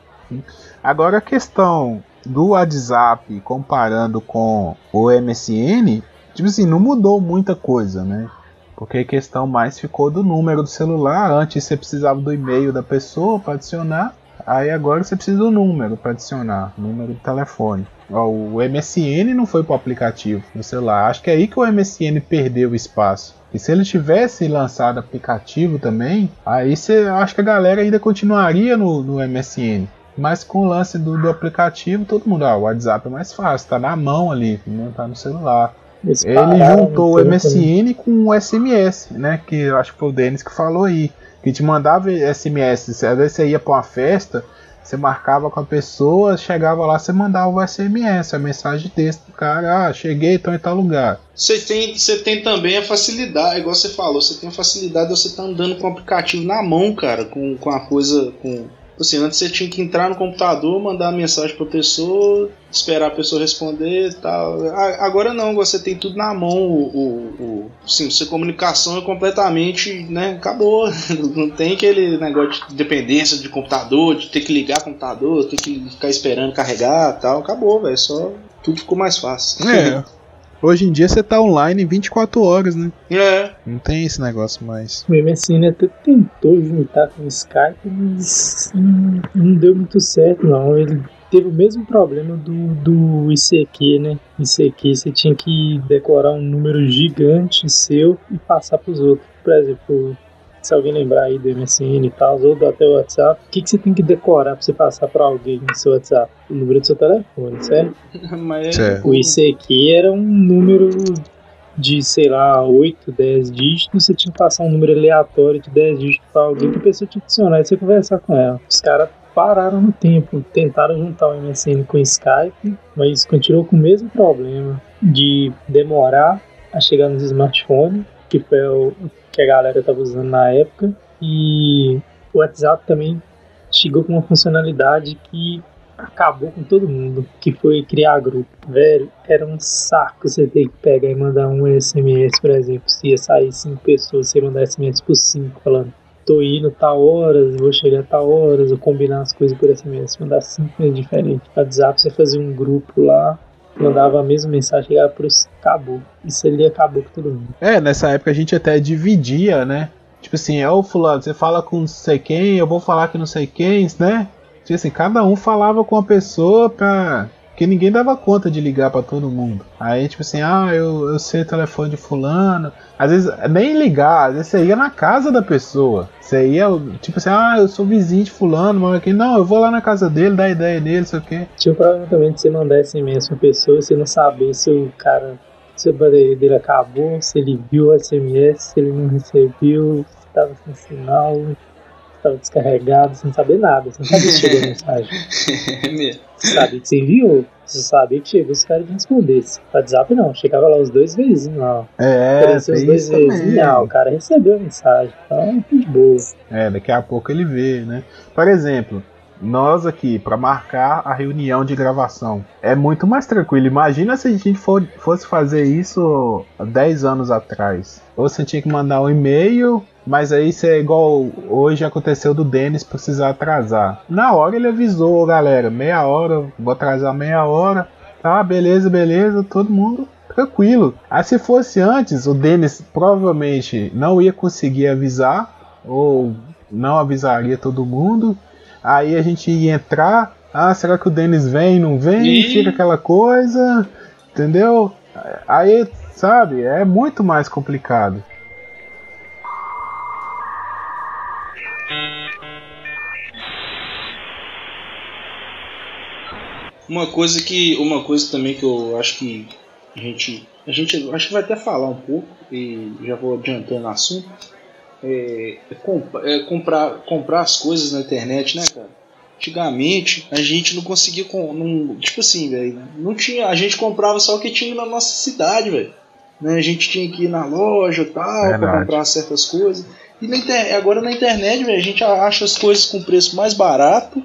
Agora a questão do WhatsApp comparando com o MSN, tipo assim, não mudou muita coisa, né? Porque a questão mais ficou do número do celular. Antes você precisava do e-mail da pessoa para adicionar. Aí agora você precisa do número para adicionar, número do telefone. O MSN não foi para o aplicativo no celular. Acho que é aí que o MSN perdeu espaço. E se ele tivesse lançado aplicativo também, aí você acho que a galera ainda continuaria no, no MSN. Mas com o lance do, do, aplicativo, todo mundo, ah, o WhatsApp é mais fácil, tá na mão ali, não tá no celular. ele juntou o MSN com o SMS, né? Que eu acho que foi o Denis que falou aí. Que te mandava SMS. Às vezes você ia pra uma festa, você marcava com a pessoa, chegava lá, você mandava o SMS, a mensagem texto do cara, ah, cheguei, estou em tal lugar. Você tem, você tem também a facilidade, igual você falou, você tem a facilidade de você estar tá andando com o aplicativo na mão, cara, com, com a coisa, com assim, antes você tinha que entrar no computador, mandar mensagem pra pessoa, esperar a pessoa responder e tal. Agora não, você tem tudo na mão. O, o, o sim, sua comunicação é completamente, né? Acabou. Não tem aquele negócio de dependência de computador, de ter que ligar o computador, ter que ficar esperando carregar tal. Acabou, velho. Só tudo ficou mais fácil. É. Hoje em dia você tá online 24 horas, né? É. Não tem esse negócio mais. O MSN até tentou juntar com o Skype, mas não, não deu muito certo, não. Ele teve o mesmo problema do, do ICQ, né? ICQ você tinha que decorar um número gigante seu e passar pros outros. Por exemplo, se alguém lembrar aí do MSN e tal, ou do até o WhatsApp, o que, que você tem que decorar pra você passar pra alguém no seu WhatsApp? O número do seu telefone, certo? Mas O ICQ era um número de, sei lá, 8, 10 dígitos, você tinha que passar um número aleatório de 10 dígitos pra alguém que a pessoa tinha que adicionar e você conversar com ela. Os caras pararam no tempo, tentaram juntar o MSN com o Skype, mas continuou com o mesmo problema de demorar a chegar nos smartphones, que foi o que a galera estava usando na época. E o WhatsApp também chegou com uma funcionalidade que acabou com todo mundo, que foi criar grupo. Velho, era um saco você ter que pegar e mandar um SMS, por exemplo. Se ia sair cinco pessoas, você ia mandar SMS por cinco, falando tô indo tal horas, vou chegar tal horas, ou combinar as coisas por SMS, mandar cinco vezes diferentes. WhatsApp você fazia um grupo lá, mandava a mesma mensagem, chegava pro acabou. Isso ali acabou com todo mundo. É, nessa época a gente até dividia, né? Tipo assim, é o fulano, você fala com não sei quem, eu vou falar com não sei quem, né? Tipo assim, cada um falava com a pessoa pra porque ninguém dava conta de ligar para todo mundo. Aí, tipo assim, ah, eu, eu sei o telefone de fulano. Às vezes, nem ligar, às vezes você ia na casa da pessoa. Você ia, tipo assim, ah, eu sou vizinho de fulano, mas aqui, não, eu vou lá na casa dele, dar ideia dele, sei o quê. Tinha o problema também de você mandar SMS pra pessoa e você não saber se o cara, se a bateria dele acabou, se ele viu o SMS, se ele não recebeu, se tava sem sinal estava descarregado, sem saber nada, sem saber se chegou a mensagem. você sabia que você enviou, você sabia que chegou, os caras iam responder. WhatsApp não, chegava lá os dois vizinhos lá. É, Apareceu os dois vizinhos, ah, o cara recebeu a mensagem, então de boa. É, daqui a pouco ele vê, né? Por exemplo, nós aqui, para marcar a reunião de gravação. É muito mais tranquilo. Imagina se a gente for, fosse fazer isso 10 anos atrás. Ou você tinha que mandar um e-mail, mas aí você é igual hoje aconteceu do Denis precisar atrasar. Na hora ele avisou, galera, meia hora, vou atrasar meia hora. tá, beleza, beleza, todo mundo tranquilo. Aí se fosse antes, o Denis provavelmente não ia conseguir avisar, ou não avisaria todo mundo. Aí a gente ia entrar. Ah, será que o Denis vem? Não vem? E... Fica aquela coisa, entendeu? Aí, sabe, é muito mais complicado. Uma coisa que. Uma coisa também que eu acho que a gente. A gente acho que vai até falar um pouco, e já vou adiantando o assunto. É, é, é comprar, comprar as coisas na internet, né, cara? Antigamente a gente não conseguia. Não, tipo assim, velho. Não tinha. A gente comprava só o que tinha na nossa cidade, velho. Né, a gente tinha que ir na loja e tal, para comprar certas coisas. E na inter... agora na internet, véio, a gente acha as coisas com preço mais barato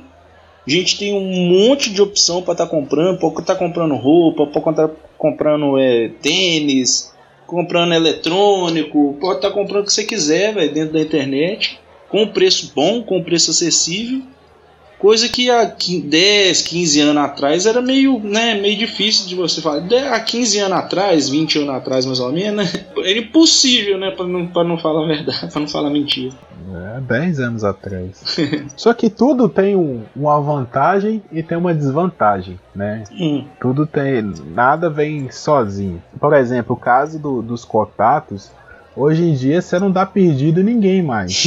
a gente tem um monte de opção para estar tá comprando, pode estar tá comprando roupa, pode estar tá comprando é, tênis, comprando eletrônico, pode estar tá comprando o que você quiser, véio, dentro da internet, com preço bom, com preço acessível. Coisa que há 10, 15 anos atrás era meio, né, meio difícil de você falar. Há 15 anos atrás, 20 anos atrás mais ou menos, né, era impossível, né, para não, pra não falar a verdade, para não falar mentira. É, 10 anos atrás. Só que tudo tem um, uma vantagem e tem uma desvantagem, né? Hum. Tudo tem. Nada vem sozinho. Por exemplo, o caso do, dos contatos Hoje em dia você não dá perdido ninguém mais.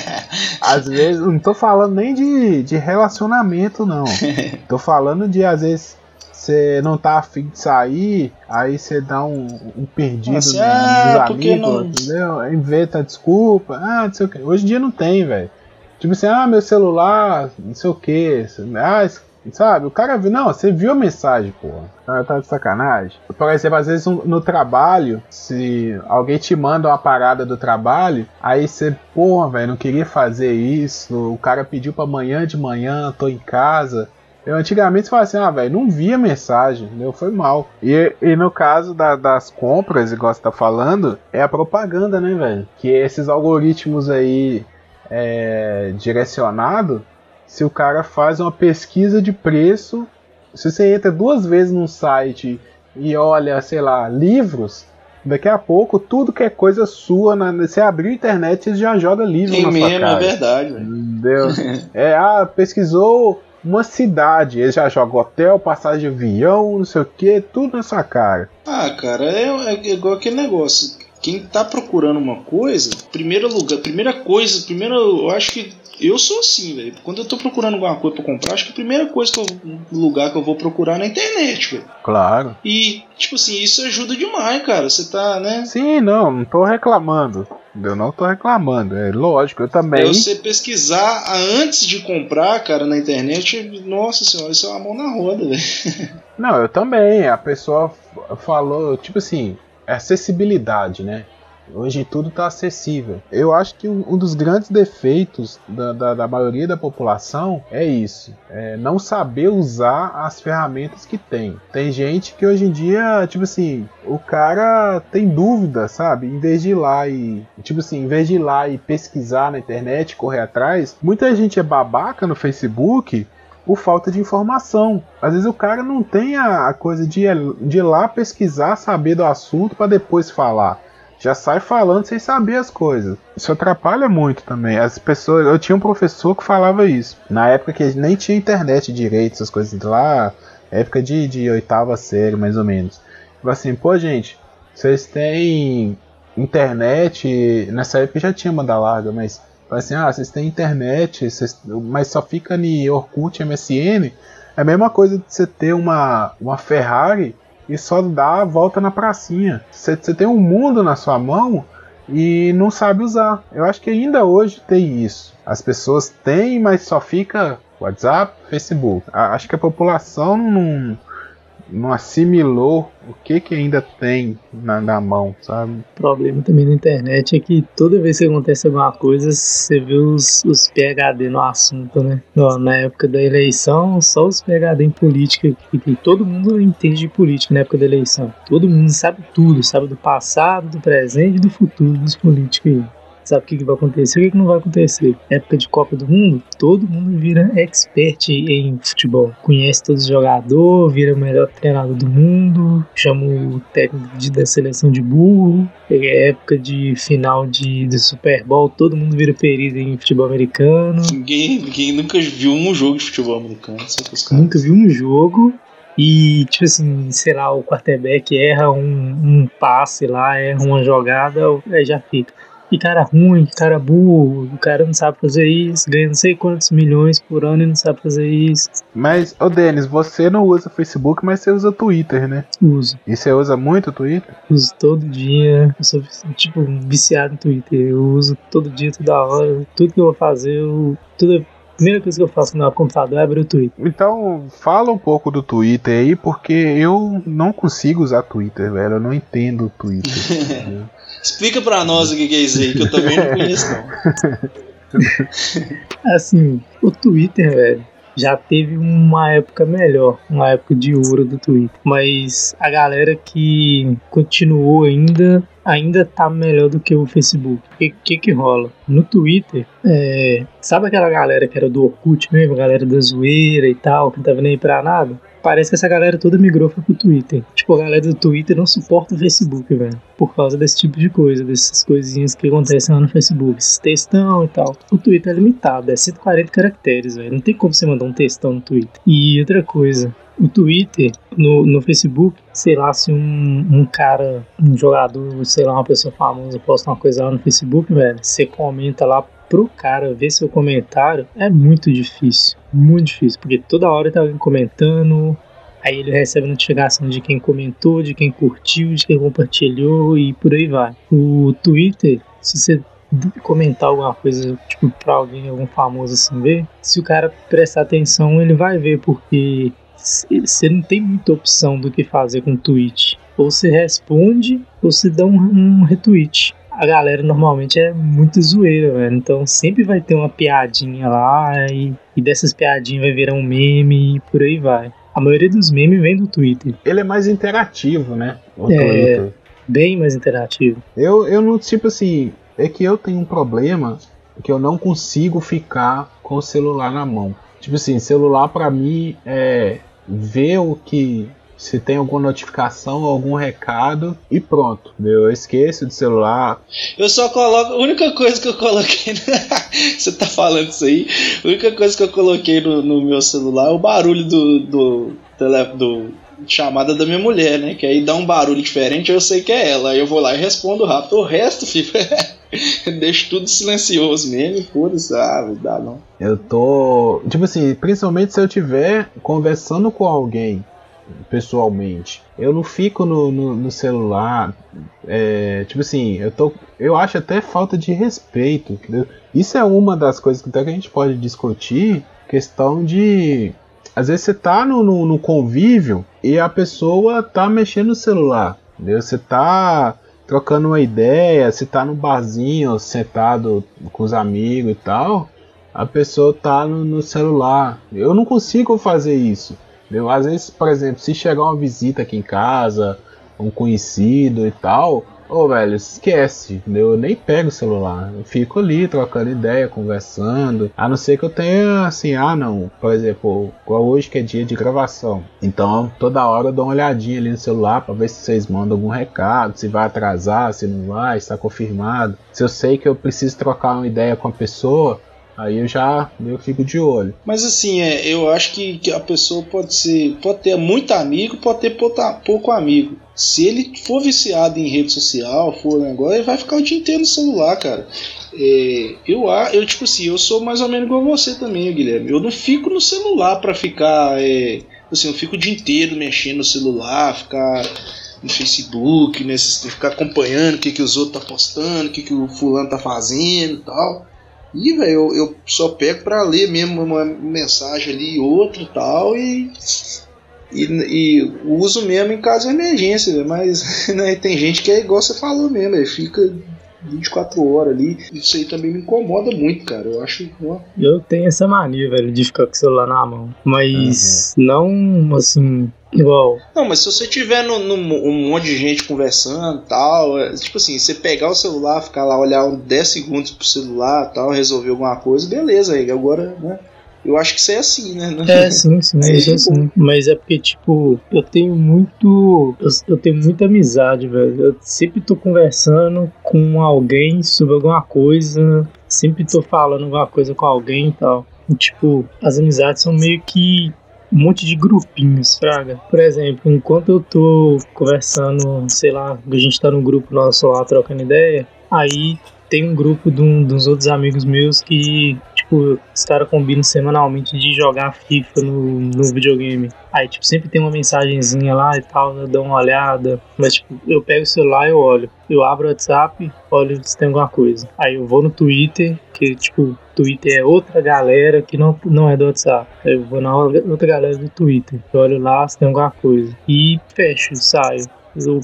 às vezes, não tô falando nem de, de relacionamento, não. Tô falando de, às vezes, você não tá afim de sair, aí você dá um, um perdido assim, nos, ah, amigos, não... entendeu? Inventa desculpa, ah, não sei o que. Hoje em dia não tem, velho. Tipo assim, ah, meu celular, não sei o que. Ah, Sabe? O cara viu. Não, você viu a mensagem, porra. Tá, tá de sacanagem. Por exemplo, às vezes no trabalho, se alguém te manda uma parada do trabalho, aí você, porra, velho, não queria fazer isso. O cara pediu pra amanhã de manhã, tô em casa. Eu antigamente falava assim, ah, velho, não via mensagem, entendeu? Foi mal. E, e no caso da, das compras, igual você tá falando, é a propaganda, né, velho? Que esses algoritmos aí é, direcionado se o cara faz uma pesquisa de preço, se você entra duas vezes num site e olha, sei lá, livros, daqui a pouco tudo que é coisa sua, na, você abrir a internet e já joga livro Sim, na mesmo, sua cara. é verdade. Entendeu? é, ah, pesquisou uma cidade, ele já joga hotel, passagem de avião, não sei o que, tudo na sua cara. Ah, cara, é, é igual aquele negócio. Quem tá procurando uma coisa, primeiro lugar, primeira coisa, primeiro, eu acho que eu sou assim, velho. Quando eu tô procurando alguma coisa pra comprar, acho que a primeira coisa que eu, lugar que eu vou procurar é na internet, velho. Claro. E, tipo assim, isso ajuda demais, cara. Você tá, né? Sim, não, não tô reclamando. Eu não tô reclamando, é lógico, eu também. É você pesquisar antes de comprar, cara, na internet, nossa senhora, isso é uma mão na roda, velho. Não, eu também. A pessoa falou, tipo assim, acessibilidade, né? Hoje tudo está acessível. Eu acho que um, dos grandes defeitos da, da, da, maioria da população é isso: é não saber usar as ferramentas que tem. Tem gente que hoje em dia, tipo assim, o cara tem dúvida, sabe? Em vez de ir lá e, tipo assim, em vez de ir lá e pesquisar na internet, correr atrás, muita gente é babaca no Facebook por falta de informação. Às vezes o cara não tem a, coisa de, de ir lá pesquisar, saber do assunto para depois falar já sai falando sem saber as coisas. Isso atrapalha muito também. As pessoas, eu tinha um professor que falava isso. Na época que nem tinha internet direito, essas coisas lá, época de, de oitava série, mais ou menos. Falei assim, pô, gente, vocês têm internet. Nessa época já tinha banda larga, mas assim, ah, vocês têm internet, mas só fica ni Orkut, MSN. É a mesma coisa de você ter uma, uma Ferrari e só dá a volta na pracinha. Você tem um mundo na sua mão e não sabe usar. Eu acho que ainda hoje tem isso. As pessoas têm, mas só fica WhatsApp, Facebook. Acho que a população não não assimilou o que que ainda tem na, na, mão, sabe? O problema também na internet é que toda vez que acontece alguma coisa, você vê os, os PHD no assunto, né? Na época da eleição, só os PHD em política, que todo mundo entende de política na época da eleição. Todo mundo sabe tudo, sabe do passado, do presente e do futuro dos políticos aí. Sabe o que, que vai acontecer o que, que não vai acontecer. Época de Copa do Mundo, todo mundo vira expert em futebol. Conhece todos os jogadores, vira o melhor treinador do mundo, chama o técnico de, da seleção de burro. É época de final de, de Super Bowl, todo mundo vira perito em futebol americano. Ninguém, ninguém nunca viu um jogo de futebol americano. Nunca viu um jogo. E, tipo assim, sei lá, o quarterback erra um, um passe lá, erra uma jogada, aí já fica. E cara ruim, cara burro, o cara não sabe fazer isso, ganha não sei quantos milhões por ano e não sabe fazer isso. Mas, ô Denis, você não usa Facebook, mas você usa Twitter, né? Uso. E você usa muito o Twitter? Uso todo dia. Eu sou, tipo, viciado em Twitter. Eu uso todo dia, toda hora. Tudo que eu vou fazer, eu, tudo primeira coisa que eu faço no computador é abrir o Twitter. Então, fala um pouco do Twitter aí, porque eu não consigo usar Twitter, velho. Eu não entendo o Twitter. Explica pra nós o que é isso aí, que eu também não conheço, não. assim, o Twitter, velho, já teve uma época melhor, uma época de ouro do Twitter. Mas a galera que continuou ainda ainda tá melhor do que o Facebook. O que, que, que rola? No Twitter, é, sabe aquela galera que era do Orkut mesmo, galera da zoeira e tal, que não tava nem pra nada? Parece que essa galera toda migrou pro Twitter. Tipo, a galera do Twitter não suporta o Facebook, velho. Por causa desse tipo de coisa, dessas coisinhas que acontecem lá no Facebook. Esses textão e tal. O Twitter é limitado, é 140 caracteres, velho. Não tem como você mandar um textão no Twitter. E outra coisa, o Twitter, no, no Facebook, sei lá, se um, um cara, um jogador, sei lá, uma pessoa famosa posta uma coisa lá no Facebook, velho, você comenta lá pro cara ver seu comentário é muito difícil. Muito difícil, porque toda hora tá alguém comentando, aí ele recebe notificação de quem comentou, de quem curtiu, de quem compartilhou e por aí vai. O Twitter, se você comentar alguma coisa, tipo, pra alguém, algum famoso assim ver, se o cara prestar atenção, ele vai ver, porque você não tem muita opção do que fazer com tweet. Ou você responde, ou você dá um, um retweet a galera normalmente é muito zoeira, velho. Então sempre vai ter uma piadinha lá e, e dessas piadinhas vai virar um meme e por aí vai. A maioria dos memes vem do Twitter. Ele é mais interativo, né? O é, Twitter. bem mais interativo. Eu, eu não, tipo assim, é que eu tenho um problema que eu não consigo ficar com o celular na mão. Tipo assim, celular para mim é ver o que se tem alguma notificação, algum recado e pronto. Eu esqueço do celular. Eu só coloco. A única coisa que eu coloquei. Você tá falando isso aí? A única coisa que eu coloquei no, no meu celular é o barulho do, do, do, do chamada da minha mulher, né? Que aí dá um barulho diferente, eu sei que é ela. Aí eu vou lá e respondo rápido. O resto, filho, deixo tudo silencioso mesmo. Foda-se, ah, dá não. Eu tô. Tipo assim, principalmente se eu estiver conversando com alguém pessoalmente. Eu não fico no, no, no celular. É, tipo assim, eu, tô, eu acho até falta de respeito. Entendeu? Isso é uma das coisas que até que a gente pode discutir. Questão de. Às vezes você tá no, no, no convívio e a pessoa tá mexendo no celular. Entendeu? Você tá trocando uma ideia, você tá no barzinho, sentado com os amigos e tal, a pessoa tá no, no celular. Eu não consigo fazer isso. Entendeu? Às vezes, por exemplo, se chegar uma visita aqui em casa, um conhecido e tal, ô velho, esquece, eu nem pego o celular, eu fico ali trocando ideia, conversando, a não ser que eu tenha assim, ah não, por exemplo, hoje que é dia de gravação, então toda hora eu dou uma olhadinha ali no celular para ver se vocês mandam algum recado, se vai atrasar, se não vai, está confirmado, se eu sei que eu preciso trocar uma ideia com a pessoa, Aí eu já eu fico de olho. Mas assim, é, eu acho que, que a pessoa pode ser. Pode ter muito amigo, pode ter pouco amigo. Se ele for viciado em rede social, for negócio, ele vai ficar o dia inteiro no celular, cara. É, eu, eu, tipo assim, eu sou mais ou menos igual você também, Guilherme. Eu não fico no celular pra ficar. É, assim, eu fico o dia inteiro mexendo no celular, ficar no Facebook, nesse, ficar acompanhando o que, que os outros tá postando, o que, que o fulano tá fazendo e tal. E, velho, eu, eu, só pego para ler mesmo uma mensagem ali, outra e tal, e, e, e uso mesmo em caso de emergência, véio, mas né, tem gente que é igual você falou mesmo, véio, fica 24 horas ali. Isso aí também me incomoda muito, cara. Eu acho. Ó. Eu tenho essa mania, velho, de ficar com o celular na mão. Mas uhum. não assim. Igual. Não, mas se você tiver no, no, um monte de gente conversando tal, é, tipo assim, você pegar o celular, ficar lá, olhar 10 segundos pro celular tal, resolver alguma coisa, beleza aí. Agora, né? Eu acho que isso é assim, né? É, sim, sim, é, é assim. Mas é porque, tipo, eu tenho muito. Eu, eu, tenho muita amizade, velho. Eu sempre tô conversando com alguém sobre alguma coisa. Sempre tô falando alguma coisa com alguém e tal. E, tipo, as amizades são meio que um monte de grupinhos, fraga. Por exemplo, enquanto eu tô conversando, sei lá, a gente tá num grupo nosso lá trocando ideia, aí tem um grupo de, um, de uns outros amigos meus que tipo, os caras combinam semanalmente de jogar FIFA no, no videogame. Aí, tipo, sempre tem uma mensagenzinha lá e tal, eu dou uma olhada. Mas, tipo, eu pego o celular e olho. Eu abro o WhatsApp, olho se tem alguma coisa. Aí eu vou no Twitter, que, tipo, Twitter é outra galera que não, não é do WhatsApp. Aí eu vou na outra galera do Twitter. Eu olho lá se tem alguma coisa. E fecho, saio. Eu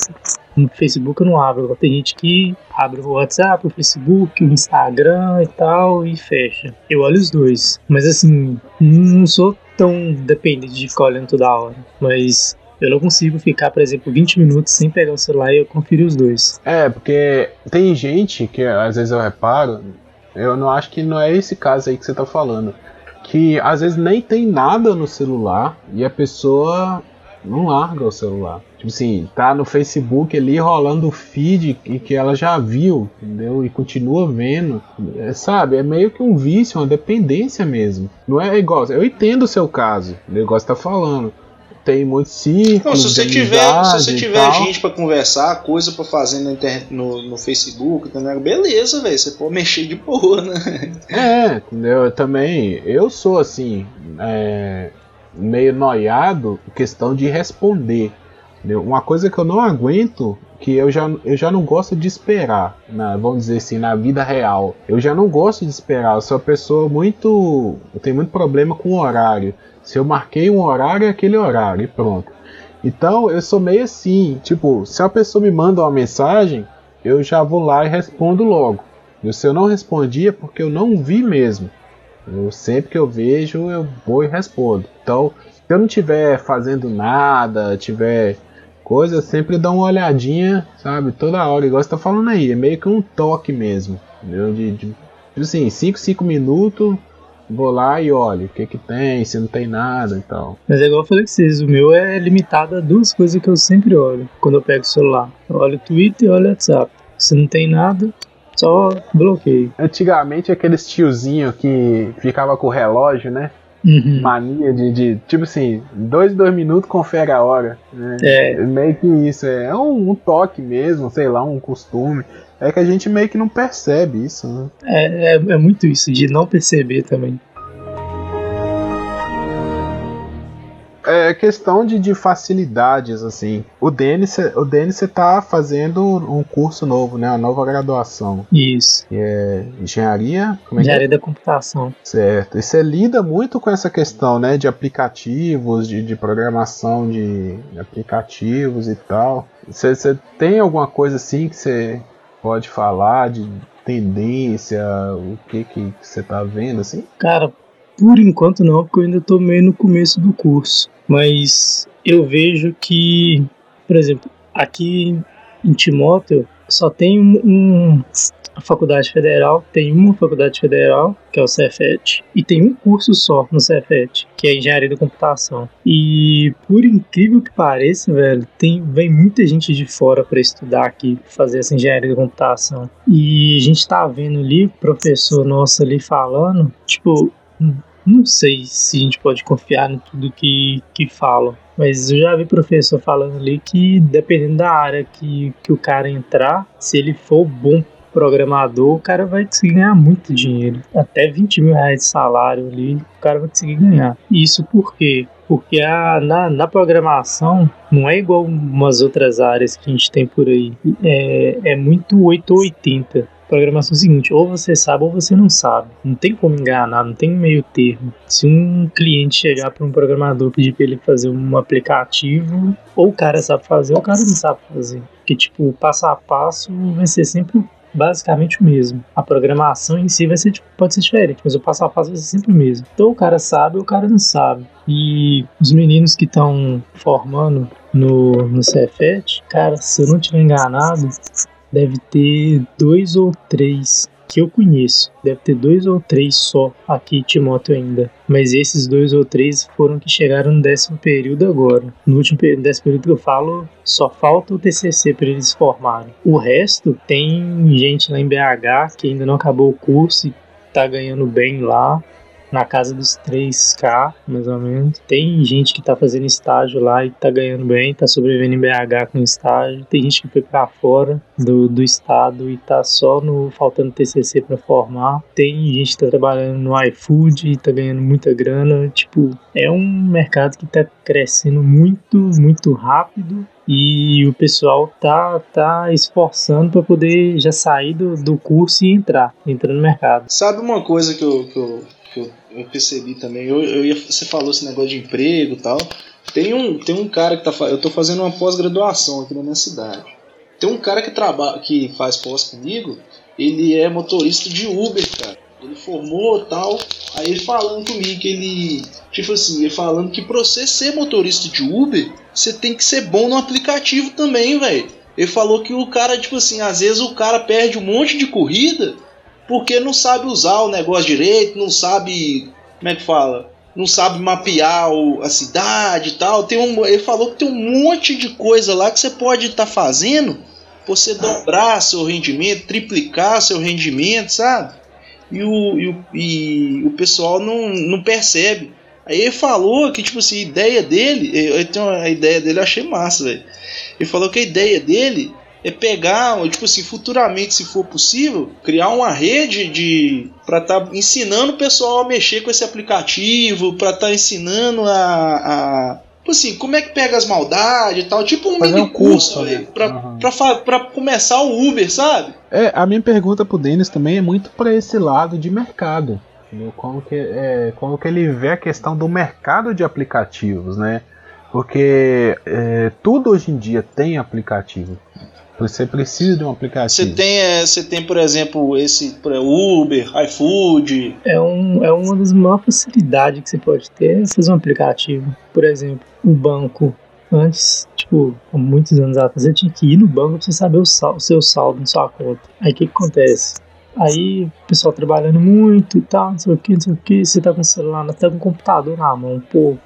no Facebook eu não abro. Tem gente que abre o WhatsApp, o Facebook, o Instagram e tal e fecha. Eu olho os dois. Mas assim, não sou tão dependente de ficar olhando toda hora. Mas eu não consigo ficar, por exemplo, 20 minutos sem pegar o celular e eu conferir os dois. É, porque tem gente que às vezes eu reparo, eu não acho que não é esse caso aí que você tá falando. Que às vezes nem tem nada no celular e a pessoa não larga o celular. Tipo assim, tá no Facebook ali rolando o feed e que ela já viu, entendeu? E continua vendo. É, sabe? É meio que um vício, uma dependência mesmo. Não é igual. Eu entendo o seu caso, o negócio tá falando. Tem muito ciclo. se você tiver, se você tiver gente para conversar, coisa para fazer internet, no, no Facebook, entendeu? beleza, velho. Você pode mexer de boa, né? É, entendeu? Eu também. Eu sou assim. É, meio noiado questão de responder. Entendeu? Uma coisa que eu não aguento, que eu já, eu já não gosto de esperar, na, vamos dizer assim, na vida real. Eu já não gosto de esperar, eu sou uma pessoa muito. Eu tenho muito problema com horário. Se eu marquei um horário, é aquele horário e pronto. Então eu sou meio assim, tipo, se a pessoa me manda uma mensagem, eu já vou lá e respondo logo. E se eu não respondi é porque eu não vi mesmo. Eu sempre que eu vejo, eu vou e respondo. Então, se eu não estiver fazendo nada, tiver coisa, sempre dou uma olhadinha, sabe? Toda hora, igual você tá falando aí, é meio que um toque mesmo. Entendeu? De, de, assim, 5, 5 minutos, vou lá e olho o que que tem, se não tem nada e tal. Mas é igual eu falei que vocês, o meu é limitado a duas coisas que eu sempre olho quando eu pego o celular. Eu olho Twitter e olho WhatsApp. Se não tem nada, só bloqueio. Antigamente aqueles tiozinho que ficava com o relógio, né? Uhum. Mania de, de, tipo assim, dois, dois minutos confere a hora. Né? É. Meio que isso, é, é um, um, toque mesmo, sei lá, um costume. É que a gente meio que não percebe isso, né? É, é, é muito isso, de não perceber também. É questão de, de facilidades, assim. O Denis, o Denis tá fazendo um curso novo, né? Uma nova graduação. Isso. Que é engenharia. Como é engenharia é? da computação. Certo. E você lida muito com essa questão, né? De aplicativos, de, de programação de aplicativos e tal. Você, você tem alguma coisa assim que você pode falar de tendência, o que que você tá vendo assim? Cara, por enquanto não, porque eu ainda estou meio no começo do curso. Mas eu vejo que, por exemplo, aqui em Timóteo só tem um, a faculdade federal, tem uma faculdade federal, que é o Cefet, e tem um curso só no Cefet, que é Engenharia da Computação. E por incrível que pareça, velho, tem vem muita gente de fora para estudar aqui, fazer essa engenharia da computação. E a gente tá vendo ali, professor nosso ali falando, tipo, não sei se a gente pode confiar em tudo que, que falam. Mas eu já vi professor falando ali que dependendo da área que, que o cara entrar, se ele for bom programador, o cara vai conseguir ganhar muito dinheiro. Até 20 mil reais de salário ali, o cara vai conseguir ganhar. Isso por quê? Porque a, na, na programação não é igual umas outras áreas que a gente tem por aí. É, é muito 880 programação é seguinte: ou você sabe ou você não sabe. Não tem como enganar, não tem meio termo. Se um cliente chegar para um programador pedir para ele fazer um aplicativo, ou o cara sabe fazer ou o cara não sabe fazer. Que tipo, passo a passo vai ser sempre basicamente o mesmo. A programação em si vai ser, tipo, pode ser diferente, mas o passo a passo vai ser sempre o mesmo. Então o cara sabe ou o cara não sabe. E os meninos que estão formando no, no Cefet, cara, se eu não tiver enganado, deve ter dois ou três que eu conheço. Deve ter dois ou três só aqui Timóteo ainda. Mas esses dois ou três foram que chegaram no décimo período agora. No último período, décimo período que eu falo, só falta o TCC para eles formarem. O resto tem gente lá em BH que ainda não acabou o curso e tá ganhando bem lá na casa dos 3K, mais ou menos. Tem gente que tá fazendo estágio lá e tá ganhando bem, tá sobrevivendo em BH com estágio. Tem gente que foi para fora do, do estado e tá só no faltando TCC para formar. Tem gente que tá trabalhando no iFood e tá ganhando muita grana. Tipo, é um mercado que tá crescendo muito, muito rápido e o pessoal tá, tá esforçando para poder já sair do, do curso e entrar, entrar no mercado. Sabe uma coisa que eu, que eu, que eu, eu percebi também? Eu, eu ia, você falou esse negócio de emprego e tal. Tem um, tem um cara que tá eu tô fazendo uma pós-graduação aqui na minha cidade. Tem um cara que trabalha que faz pós comigo, ele é motorista de Uber, cara. Ele formou tal, aí ele falando comigo que ele, tipo assim, ele falando que pra você ser motorista de Uber, você tem que ser bom no aplicativo também, velho. Ele falou que o cara, tipo assim, às vezes o cara perde um monte de corrida porque não sabe usar o negócio direito, não sabe, como é que fala? Não sabe mapear o, a cidade e tal. Tem um, ele falou que tem um monte de coisa lá que você pode estar tá fazendo você dobrar seu rendimento, triplicar seu rendimento, sabe? E o, e o, e o pessoal não, não percebe. Aí ele falou que, tipo assim, a ideia dele, eu tenho a ideia dele, eu achei massa, velho. Ele falou que a ideia dele é pegar, tipo assim, futuramente, se for possível, criar uma rede de para estar tá ensinando o pessoal a mexer com esse aplicativo, para estar tá ensinando a, a tipo assim, como é que pega as maldades e tal, tipo um Fazer mini um curso, velho, né? pra, Uhum. pra, pra começar o Uber, sabe? É, a minha pergunta pro Denis também é muito para esse lado de mercado. entendeu? Como que, é, como que ele vê a questão do mercado de aplicativos, né? Porque é, tudo hoje em dia tem aplicativo. Você precisa de um aplicativo. Você tem, é, você tem, por exemplo, esse Uber, iFood. É, um, é uma das maiores facilidades que você pode ter é fazer um aplicativo. Por exemplo, o banco. Antes, tipo, há muitos anos atrás, você tinha que ir no banco pra você saber o, sal, o seu saldo na sua conta. Aí o que, que acontece? Aí o pessoal trabalhando muito e tal, não sei o que, não sei o que, você tá com o celular, tá com o computador na mão, pô.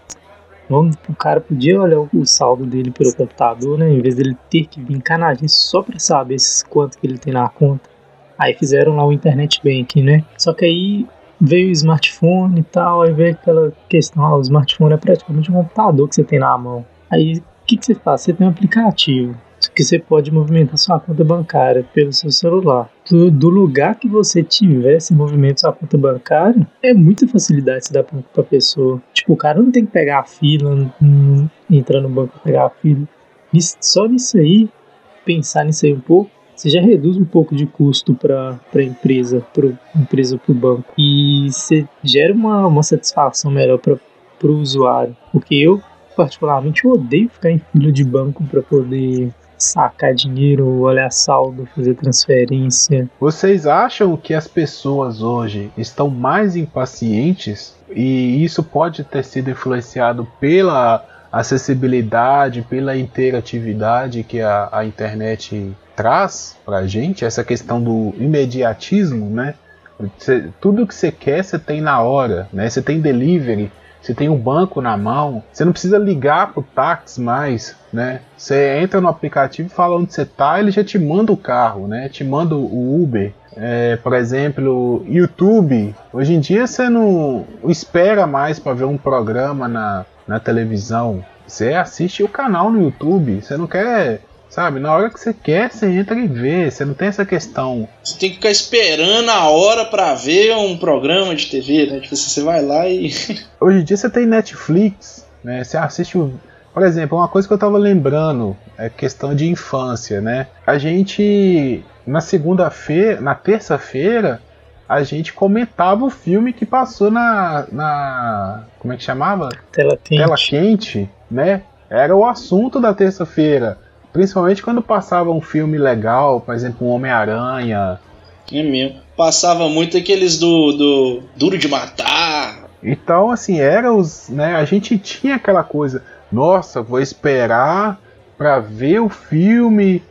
Vamos, o cara podia olhar o, saldo dele pelo computador, né? Em vez dele ter que vir cá só pra saber quanto que ele tem na conta. Aí fizeram lá o internet banking, né? Só que aí veio o smartphone e tal, aí veio aquela questão, ah, o smartphone é praticamente um computador que você tem na mão. Aí o que, que você faz? Você tem um aplicativo que você pode movimentar sua conta bancária pelo seu celular. Do, do lugar que você tiver, se movimenta sua conta bancária, é muita facilidade se dá pra, pra pessoa. Tipo, o cara não tem que pegar a fila, não, entrar no banco pegar a fila. Nisso- só nisso aí, pensar nisso aí um pouco, você já reduz um pouco de custo para a empresa, para empresa para o banco e você gera uma, uma satisfação melhor para o usuário. Porque eu, particularmente, eu odeio ficar em fila de banco para poder sacar dinheiro, olhar saldo, fazer transferência. Vocês acham que as pessoas hoje estão mais impacientes e isso pode ter sido influenciado pela acessibilidade, pela interatividade que a, a internet traz pra gente, essa questão do imediatismo, né? Você- tudo que você quer você tem na hora, né? Você tem delivery, você tem um banco na mão, você não precisa ligar pro táxi mais, né? Você entra no aplicativo e fala onde você tá, ele já te manda o carro, né? Te manda o Uber. É, por exemplo, YouTube. Hoje em dia você não espera mais para ver um programa na, na televisão. Você assiste o canal no YouTube. Você não quer, sabe? Na hora que você quer, você entra e vê. Você não tem essa questão Você tem que ficar esperando a hora pra ver um programa de TV, né? Tipo assim, você vai lá e. Hoje em dia você tem Netflix, né? Você assiste o. Por exemplo, uma coisa que eu tava lembrando é questão de infância, né? A gente na segunda-feira, na terça-feira, a gente comentava o filme que passou na, na como é que chamava? Tela quente. Tela quente, né? Era o assunto da terça-feira. Principalmente quando passava um filme legal, por exemplo, um Homem-Aranha. É mesmo. Passava muito aqueles do, do Duro de Matar. Então, assim, era os. Né, a gente tinha aquela coisa, nossa, vou esperar pra ver o filme.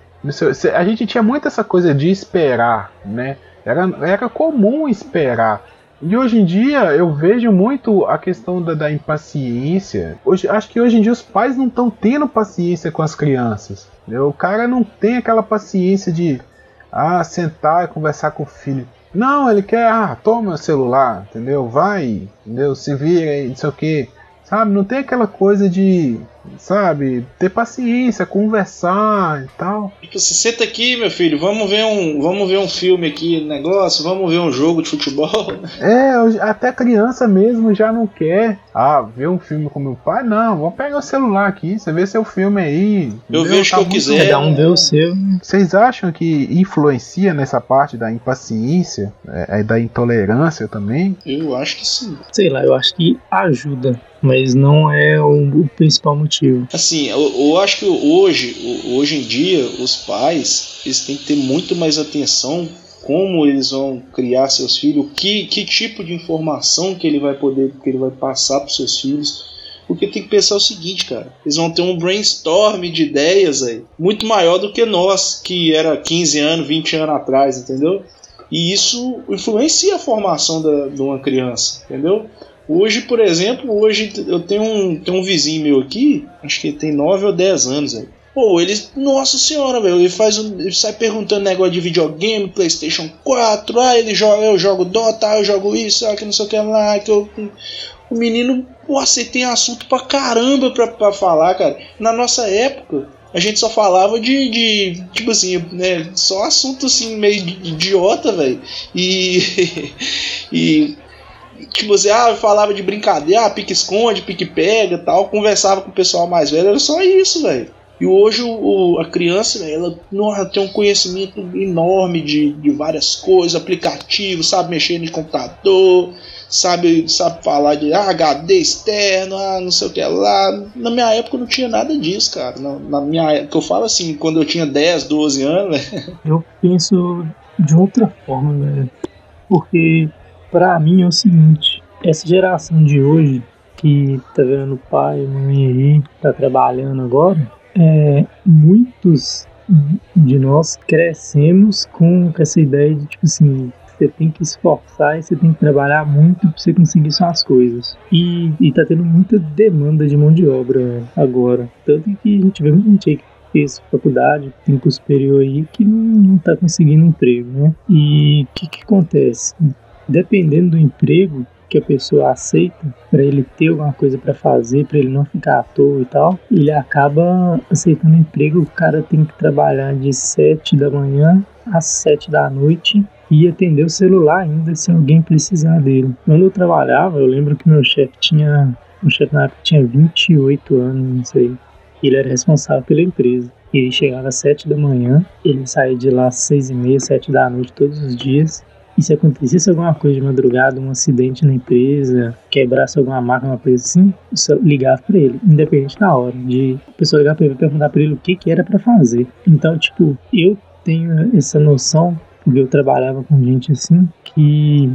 A gente tinha muito essa coisa de esperar, né? Era, era comum esperar. E hoje em dia eu vejo muito a questão da, da impaciência. Hoje, acho que hoje em dia os pais não estão tendo paciência com as crianças. O cara não tem aquela paciência de ah, sentar e conversar com o filho. Não, ele quer, ah, toma o celular, entendeu? Vai, entendeu? Se vira não sei o que. Sabe? Não tem aquela coisa de sabe, ter paciência, conversar e tal. Tipo, você senta aqui, meu filho, vamos ver um, vamos ver um filme aqui, negócio, vamos ver um jogo de futebol. É, até criança mesmo já não quer. Ah, ver um filme com meu pai? Não, vou pegar o celular aqui, você vê seu filme aí. Eu vejo o tá que eu quiser. Cada um vê o seu. Vocês acham que influencia nessa parte da impaciência, é, é, da intolerância também? Eu acho que sim. Sei lá, eu acho que ajuda mas não é o, o principal motivo. Assim, eu, eu, acho que hoje, hoje em dia, os pais eles têm que ter muito mais atenção como eles vão criar seus filhos, que, que tipo de informação que ele vai poder, que ele vai passar para seus filhos. Porque tem que pensar o seguinte, cara. Eles vão ter um brainstorm de ideias aí, muito maior do que nós, que era 15 anos, 20 anos atrás, entendeu? E isso influencia a formação da, de uma criança, entendeu? Hoje, por exemplo, hoje eu tenho um, tenho um vizinho meu aqui, acho que ele tem 9 ou 10 anos, velho. Pô, ele, nossa senhora, velho, ele faz um, ele sai perguntando negócio de videogame, PlayStation 4, ah, ele joga, eu jogo Dota, eu jogo isso, ah, que não sei o que lá, que eu o menino, pô, você tem assunto pra caramba pra, pra falar, cara. Na nossa época, a gente só falava de, de tipo assim, né, só assunto assim meio idiota, velho. E e tipo assim, ah, falava de brincadeira, ah, pique-esconde, pique-pega tal, conversava com o pessoal mais velho, era só isso, velho. E hoje o, a criança, ela nossa, tem um conhecimento enorme de, de várias coisas, aplicativos, sabe mexer no computador, sabe, sabe falar de ah, HD externo, ah, não sei o que lá. Na minha época não tinha nada disso, cara. Na, na minha época, eu falo assim, quando eu tinha 10, 12 anos. Eu penso de outra forma, velho. Porque para mim é o seguinte, essa geração de hoje que tá vendo pai, mãe aí, tá trabalhando agora, é, muitos de nós crescemos com essa ideia de tipo assim, você tem que esforçar e você tem que trabalhar muito para você conseguir suas coisas. E, e tá tendo muita demanda de mão de obra agora. Tanto que a gente vê muita gente aí que fez faculdade, tem curso superior aí, que não, não tá conseguindo emprego, né? E o que que acontece? dependendo do emprego que a pessoa aceita, para ele ter alguma coisa para fazer, para ele não ficar à toa e tal, ele acaba aceitando emprego. O cara tem que trabalhar de 7 da manhã às 7 da noite e atender o celular ainda se alguém precisar dele. Quando eu trabalhava, eu lembro que meu chefe tinha, meu chefe na época tinha 28 anos, não sei. Ele era responsável pela empresa. Ele chegava às 7 da manhã, ele saía de lá às 6 e meia, 7 da noite todos os dias e se acontecesse alguma coisa de madrugada, um acidente na empresa, quebrasse alguma máquina, uma coisa assim, só ligava para ele, independente da hora, de a pessoa ligar para ele perguntar para ele o que, que era para fazer. Então, tipo, eu tenho essa noção, porque eu trabalhava com gente assim, que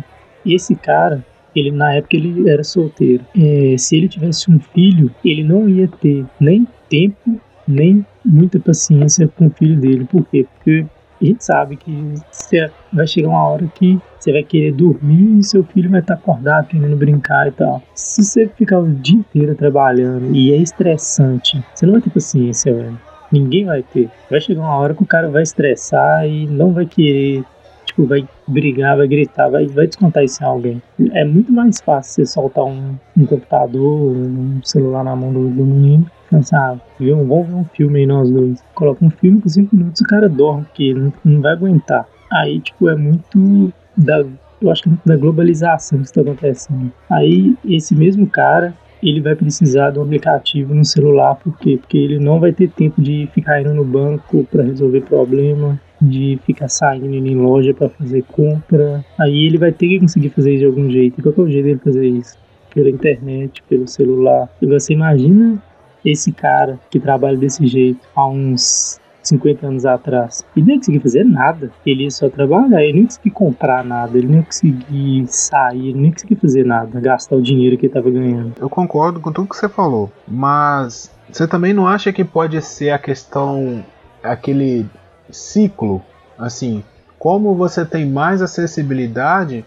esse cara, ele na época ele era solteiro. É, se ele tivesse um filho, ele não ia ter nem tempo, nem muita paciência com o filho dele. Por quê? Porque a gente sabe que você vai chegar uma hora que você vai querer dormir e seu filho vai estar acordado, querendo brincar e tal. Se você ficar o dia inteiro trabalhando e é estressante, você não vai ter paciência, velho. Ninguém vai ter. Vai chegar uma hora que o cara vai estressar e não vai querer, tipo, vai brigar, vai gritar, vai, vai descontar isso em alguém. É muito mais fácil você soltar um, um computador, um celular na mão do, do menino Pensar, ah, vamos ver um filme aí nós dois. Coloca um filme com 5 minutos o cara dorme, porque não, não vai aguentar. Aí, tipo, é muito da. Eu acho que é muito da globalização que está acontecendo. Aí, esse mesmo cara, ele vai precisar de um aplicativo no celular, por quê? Porque ele não vai ter tempo de ficar indo no banco para resolver problema, de ficar saindo em loja para fazer compra. Aí ele vai ter que conseguir fazer isso de algum jeito. E qual é o jeito dele fazer isso? Pela internet, pelo celular. E você imagina esse cara que trabalha desse jeito há uns 50 anos atrás, ele não ia conseguir fazer nada. Ele ia só trabalhar, ele não ia conseguir comprar nada, ele não ia conseguir sair, ele não ia conseguir fazer nada, gastar o dinheiro que ele estava ganhando. Eu concordo com tudo que você falou, mas você também não acha que pode ser a questão, aquele ciclo, assim, como você tem mais acessibilidade,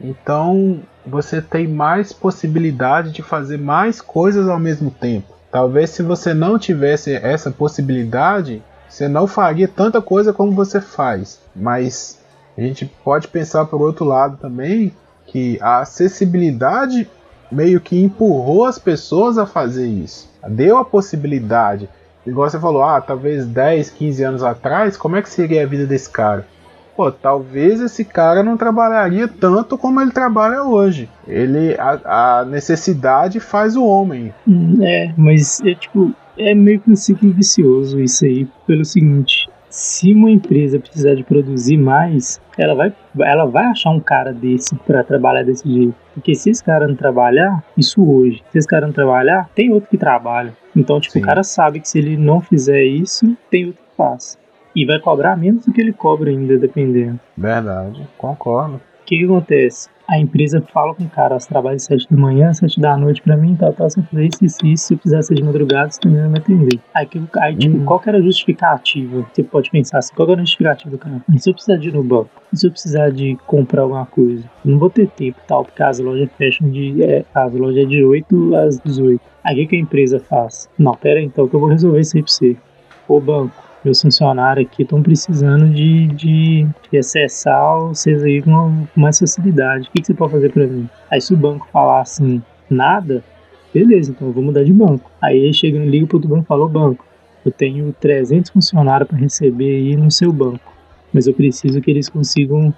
então você tem mais possibilidade de fazer mais coisas ao mesmo tempo. Talvez se você não tivesse essa possibilidade, você não faria tanta coisa como você faz. Mas a gente pode pensar por outro lado também que a acessibilidade meio que empurrou as pessoas a fazer isso. Deu a possibilidade. Igual você falou, ah, talvez 10, 15 anos atrás, como é que seria a vida desse cara? Pô, talvez esse cara não trabalharia tanto como ele trabalha hoje. Ele a, a necessidade faz o homem. Hum, é, mas é tipo, é meio que um ciclo vicioso isso aí, pelo seguinte, se uma empresa precisar de produzir mais, ela vai, ela vai achar um cara desse para trabalhar desse jeito. Porque se esse cara não trabalhar, isso hoje, se esse cara não trabalhar, tem outro que trabalha. Então, tipo, Sim. o cara sabe que se ele não fizer isso, tem outro que faz. E vai cobrar menos do que ele cobra ainda, dependendo. Verdade, concordo. O que, que acontece? a empresa fala com o cara, você trabalha às 7 da manhã, 7 da noite pra mim, tal, tal, você fazer isso, isso, isso, se eu fizer ser de madrugada, você também vai me atender. Aí, aí tipo, uhum. qual que era a justificativa? Você pode pensar assim, qual que era a justificativa do cara? E se eu precisar de ir no banco? E se eu precisar de comprar alguma coisa? Eu não vou ter tempo, tal, porque as lojas fecham de, é, as lojas é de 8 às 18. Aí o que, que a empresa faz? Não, pera aí, então que eu vou resolver isso aí pra você. Ô banco, meus funcionários aqui estão precisando de, de, de, acessar vocês aí com mais facilidade. O que, que você pode fazer para mim? Aí se o banco falar assim, nada, beleza, então eu vou mudar de banco. Aí chega, liga pro outro banco e fala, banco, eu tenho 300 funcionários para receber aí no seu banco, mas eu preciso que eles consigam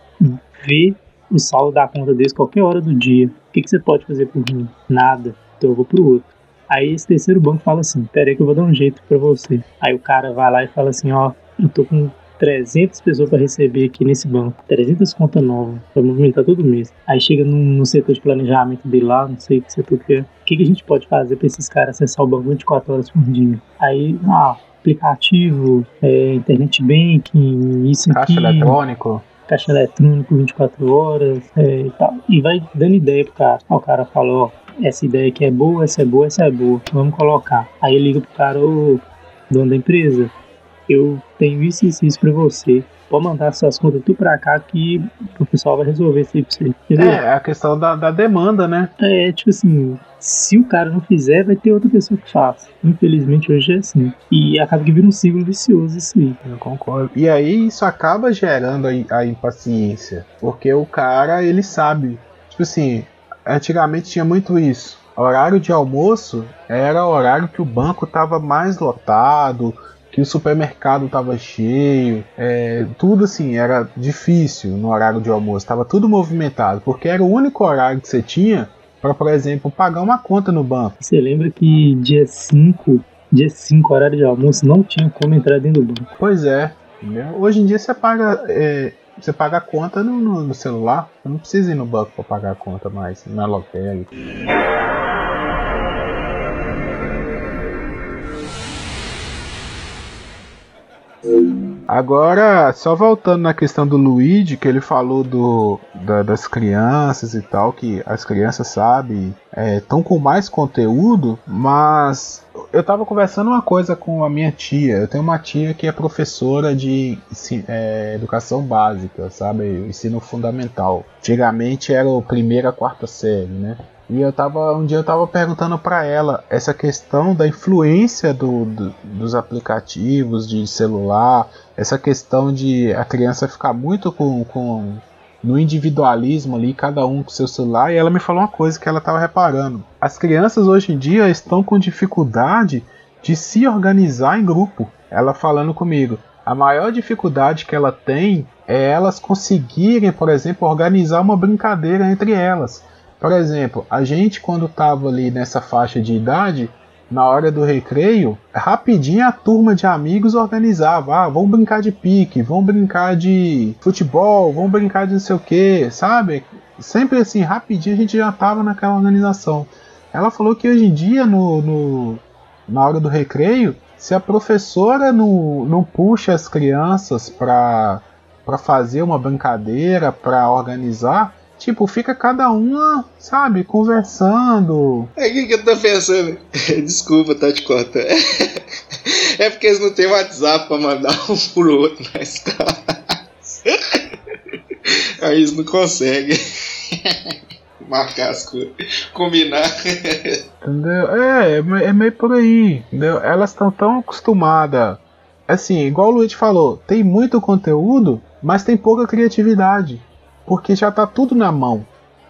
ver o saldo da conta deles qualquer hora do dia. O que, que você pode fazer por mim? Nada. Então eu vou pro outro. Aí esse terceiro banco fala assim: Pera aí que eu vou dar um jeito para você. Aí o cara vai lá e fala assim: Ó, eu tô com 300 pessoas para receber aqui nesse banco, 300 contas novas, para movimentar todo mês. Aí chega no, no, setor de planejamento dele lá, não sei que setor que é. O que, que a gente pode fazer para esses caras acessar o banco 24 horas por dia? Aí, ah, aplicativo, é, internet banking, isso aqui. Caixa eletrônico. Caixa eletrônico 24 horas é, e tal. E vai dando ideia pro cara. Aí o cara falou, ó, essa ideia aqui é boa, essa é boa, essa é boa, vamos colocar. Aí eu ligo pro cara, ô dono da empresa, eu tenho isso e isso, isso pra você. Pode mandar suas contas tudo pra cá que o pessoal vai resolver isso aí pra você. Entendeu? É, a questão da, da demanda, né? É, tipo assim, se o cara não fizer, vai ter outra pessoa que faça. Infelizmente hoje é assim. E acaba que vira um ciclo vicioso isso aí. Eu concordo. E aí isso acaba gerando a, a impaciência. Porque o cara, ele sabe. Tipo assim, antigamente tinha muito isso. Horário de almoço era o horário que o banco estava mais lotado, que o supermercado estava cheio, é, tudo assim era difícil no horário de almoço, estava tudo movimentado, porque era o único horário que você tinha para, por exemplo, pagar uma conta no banco. Você lembra que dia 5, dia 5, horário de almoço, não tinha como entrar dentro do banco? Pois é. Hoje em dia você paga é, você paga a conta no, no, no, celular. Você não precisa ir no banco para pagar a conta mais, na Loteri. Agora, só voltando na questão do Luigi, que ele falou do, da, das crianças e tal, que as crianças sabem, estão é, com mais conteúdo, mas eu tava conversando uma coisa com a minha tia. Eu tenho uma tia que é professora de é, educação básica, sabe? Ensino fundamental. Antigamente era o primeira, quarta série, né? E eu tava, um dia eu tava perguntando para ela essa questão da influência do, do, dos aplicativos de celular, essa questão de a criança ficar muito com, com no individualismo ali, cada um com seu celular, e ela me falou uma coisa que ela estava reparando. As crianças hoje em dia estão com dificuldade de se organizar em grupo. Ela falando comigo, a maior dificuldade que ela tem é elas conseguirem, por exemplo, organizar uma brincadeira entre elas. Por exemplo, a gente quando estava ali nessa faixa de idade, na hora do recreio, rapidinho a turma de amigos organizava, ah, vamos brincar de pique, vamos brincar de futebol, vamos brincar de não sei o que, sabe? Sempre assim, rapidinho a gente já estava naquela organização. Ela falou que hoje em dia no, no, na hora do recreio, se a professora não, não puxa as crianças para fazer uma brincadeira, para organizar, tipo, fica cada uma, sabe, conversando. É o que, que eu tô pensando? Desculpa, tá te cortando. É porque eles não têm WhatsApp pra mandar um pro outro na escola. Aí eles não conseguem marcar as coisas, combinar. Entendeu? É, é meio por aí. Entendeu? Elas estão tão acostumadas. Assim, igual o Luiz falou, tem muito conteúdo, mas tem pouca criatividade. Porque já tá tudo na mão.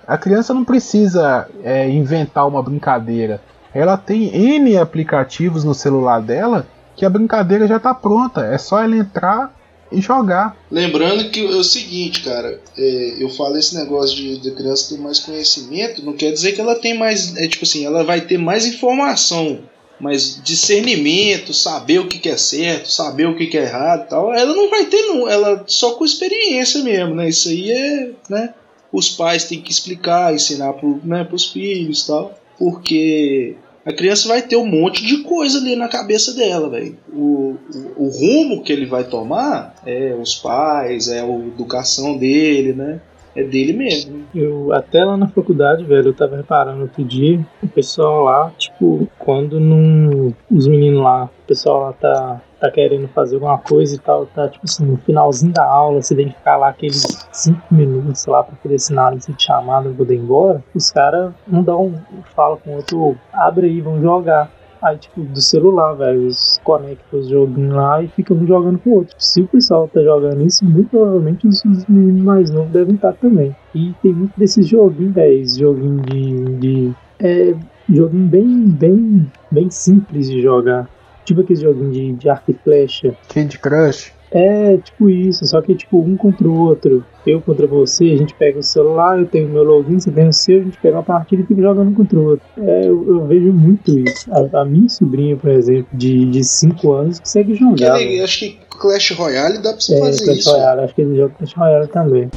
A criança não precisa é, inventar uma brincadeira. Ela tem N aplicativos no celular dela que a brincadeira já tá pronta. É só ela entrar e jogar. Lembrando que é o seguinte, cara, é, eu falo esse negócio de, de criança ter mais conhecimento, não quer dizer que ela tem mais. É tipo assim, ela vai ter mais informação mas discernimento, saber o que, é certo, saber o que, é errado tal, ela não vai ter, não. Ela só com experiência mesmo, né? Isso aí é, né? Os pais têm que explicar, ensinar para né, os filhos tal, porque a criança vai ter um monte de coisa ali na cabeça dela, velho. O, o, o, rumo que ele vai tomar é os pais, é a educação dele, né? É dele mesmo. Eu até lá na faculdade, velho, eu tava reparando outro dia, o pessoal lá, tipo, quando não. Os meninos lá, o pessoal lá tá, tá querendo fazer alguma coisa e tal, tá tipo assim, no finalzinho da aula, você tem que ficar lá aqueles 5 minutos lá pra poder lista de chamada e poder ir embora, os caras um dá um. fala com o outro, abre aí, vamos jogar. Aí, tipo, do celular, velho, eles conectam os joguinhos lá e ficam jogando com o outro. Se o pessoal tá jogando isso, muito provavelmente os, meninos mais novos devem estar também. E tem muito desses joguinhos, velho, joguinho de. de é, joguinho bem, bem, bem simples de jogar. Tipo aquele joguinho de, de arco e flecha. Candy Crush. É, tipo isso, só que tipo um contra o outro. Eu contra você, a gente pega o celular, eu tenho meu login, você tem o seu, a gente pega uma partida e fica jogando contra o outro. É, eu, eu vejo muito isso. A, a, minha sobrinha, por exemplo, de 5 anos, consegue jogar. Que, acho que Clash Royale dá pra você é, fazer Clash isso. Royale, acho que ele joga Clash Royale também.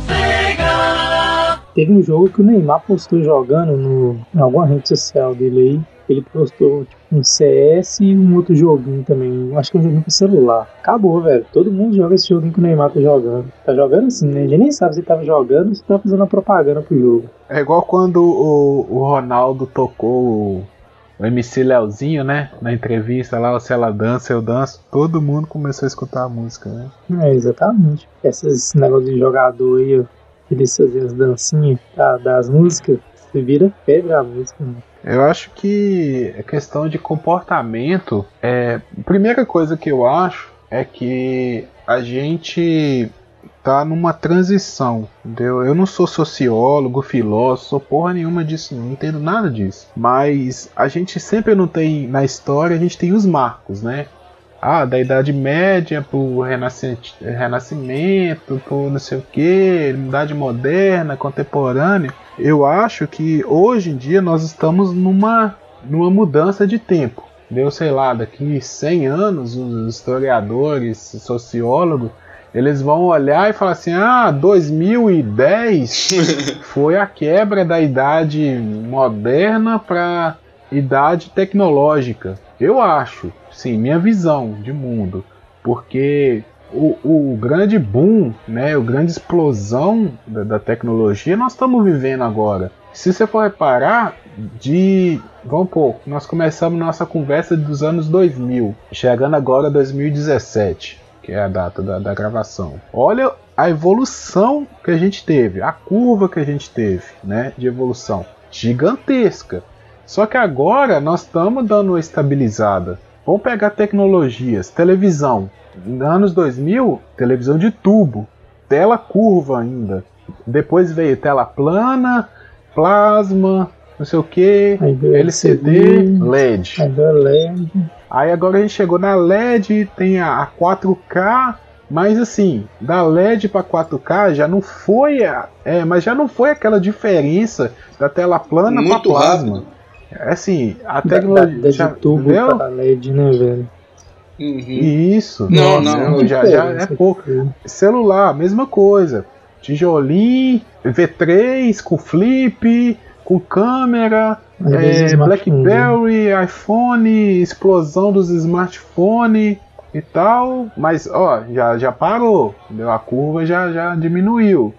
Teve um jogo que o Neymar postou jogando no, em alguma rede social dele aí. Ele postou tipo, um CS e um outro joguinho também. Acho que é um joguinho pro celular. Acabou, velho. Todo mundo joga esse joguinho que o Neymar tá jogando. Tá jogando assim, né? A gente nem sabe se ele tava jogando ou se tá fazendo a propaganda pro jogo. É igual quando o, o Ronaldo tocou o, MC Leozinho, né? Na entrevista lá, se ela dança, eu danço. Todo mundo começou a escutar a música, né? É, exatamente. Esses negócios de jogador aí, eles fazem as dancinhas tá, das músicas. Você vira febre a música, né? Eu acho que a questão de comportamento é. Primeira coisa que eu acho é que a gente tá numa transição, entendeu? Eu não sou sociólogo, filósofo, porra nenhuma disso, não entendo nada disso. Mas a gente sempre não tem, na história, a gente tem os marcos, né? Ah, da Idade Média pro Renascimento, pro não sei o que, Idade Moderna, Contemporânea eu acho que hoje em dia nós estamos numa, numa mudança de tempo. Deu, sei lá, daqui 100 anos, os historiadores, sociólogos, eles vão olhar e falar assim: ah, 2010 foi a quebra da idade moderna para idade tecnológica. Eu acho, sim, minha visão de mundo. Porque o, o grande boom, né, o grande explosão da, da, tecnologia nós estamos vivendo agora. Se você for reparar, de vamos pôr, nós começamos nossa conversa dos anos 2000, chegando agora a 2017, que é a data da, da gravação. Olha a evolução que a gente teve, a curva que a gente teve, né, de evolução gigantesca. Só que agora nós estamos dando uma estabilizada. Vamos pegar tecnologias, televisão. Anos 2000, televisão de tubo, tela curva ainda. Depois veio tela plana, plasma, não sei o que, LCD, LED. LED. Aí agora a gente chegou na LED, tem a 4K, mas assim, da LED para 4K já não foi, é, mas já não foi aquela diferença da tela plana para plasma. Rápido. É assim, a tecnologia da, da, já, tubo para LED, né, velho? Uhum. Isso. Não, não, não já, já é pouco. Celular, mesma coisa. Tijolinho, V3 com flip, com câmera, é, Blackberry, iPhone, explosão dos smartphones e tal, mas ó, já, já parou, entendeu? a curva já, já diminuiu,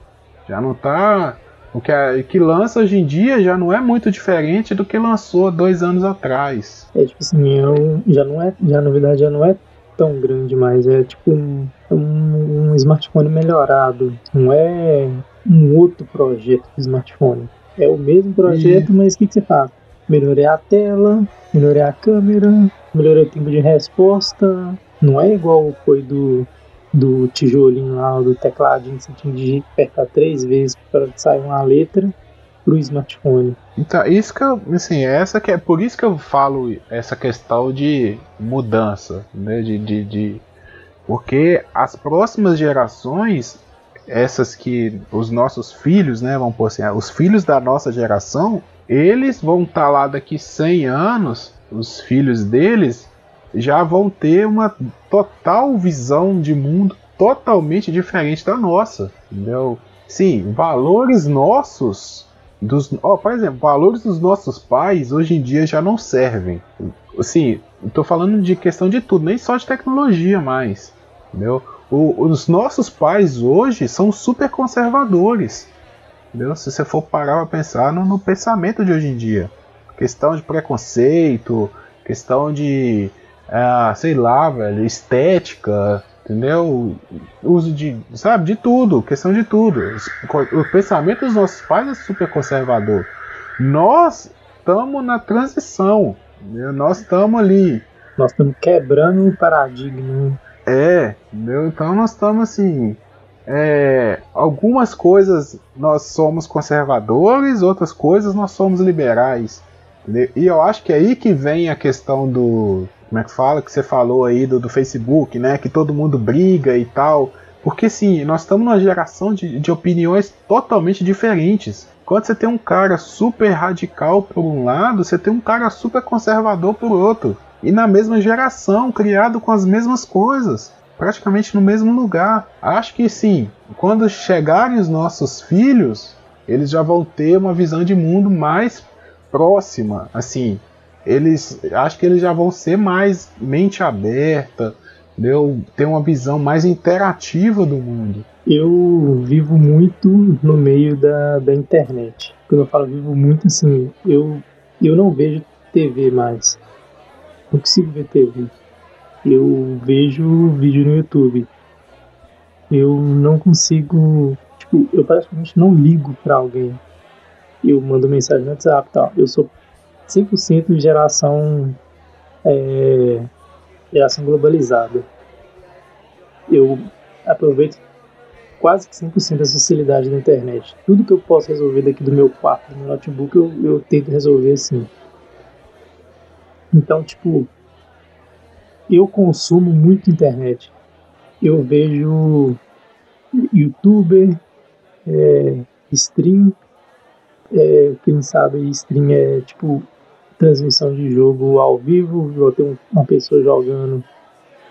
já não tá. O que, é, que lança hoje em dia já não é muito diferente do que lançou dois anos atrás. É tipo assim, eu, já não é, já na verdade já não é tão grande mais, é tipo um, um, um smartphone melhorado, não é um outro projeto de smartphone. É o mesmo projeto, e... mas o que, que você faz? Melhorei a tela, melhorei a câmera, melhorei o tempo de resposta. Não é igual foi do, do tijolinho lá, do tecladinho que você tinha de apertar três vezes para sair uma letra pro smartphone. Então, isso que eu, assim, essa que é por isso que eu falo essa questão de mudança, né, de, de, de porque as próximas gerações essas que os nossos filhos, né, vamos por assim, os filhos da nossa geração, eles vão estar tá lá daqui 100 anos, os filhos deles já vão ter uma total visão de mundo totalmente diferente da nossa, entendeu? Sim, valores nossos dos, oh, por exemplo, valores dos nossos pais hoje em dia já não servem. Sim, estou falando de questão de tudo, nem só de tecnologia mais, entendeu? O, os nossos pais hoje são super conservadores. Entendeu? Se você for parar para pensar no, no, pensamento de hoje em dia. Questão de preconceito, questão de, ah, sei lá, velho, estética, entendeu? Uso de, sabe, de tudo, questão de tudo. O pensamento dos nossos pais é super conservador. Nós estamos na transição, entendeu? nós estamos ali. Nós estamos quebrando o paradigma. É, entendeu? Então nós estamos assim. É, algumas coisas nós somos conservadores, outras coisas nós somos liberais. Entendeu? E eu acho que é aí que vem a questão do. Como é que fala? Que você falou aí do, do Facebook, né? Que todo mundo briga e tal. Porque sim, nós estamos numa geração de, de opiniões totalmente diferentes. Quando você tem um cara super radical por um lado, você tem um cara super conservador por outro e na mesma geração, criado com as mesmas coisas, praticamente no mesmo lugar. Acho que sim, quando chegarem os nossos filhos, eles já vão ter uma visão de mundo mais próxima, assim. Eles, acho que eles já vão ser mais mente aberta, entendeu? ter uma visão mais interativa do mundo. Eu vivo muito no meio da, da internet. Quando eu falo vivo muito, assim, eu, eu não vejo TV mais não consigo ver TV. Eu vejo vídeo no YouTube. Eu não consigo. Tipo, eu praticamente não ligo para alguém. Eu mando mensagem no WhatsApp e tal. Eu sou 100% geração. É, geração globalizada. Eu aproveito quase que 100% da facilidade da internet. Tudo que eu posso resolver daqui do meu quarto, do meu notebook, eu, eu tento resolver assim. Então, tipo, eu consumo muito internet. Eu vejo youtuber, é, stream, é, quem sabe stream é tipo transmissão de jogo ao vivo, ou ter uma pessoa jogando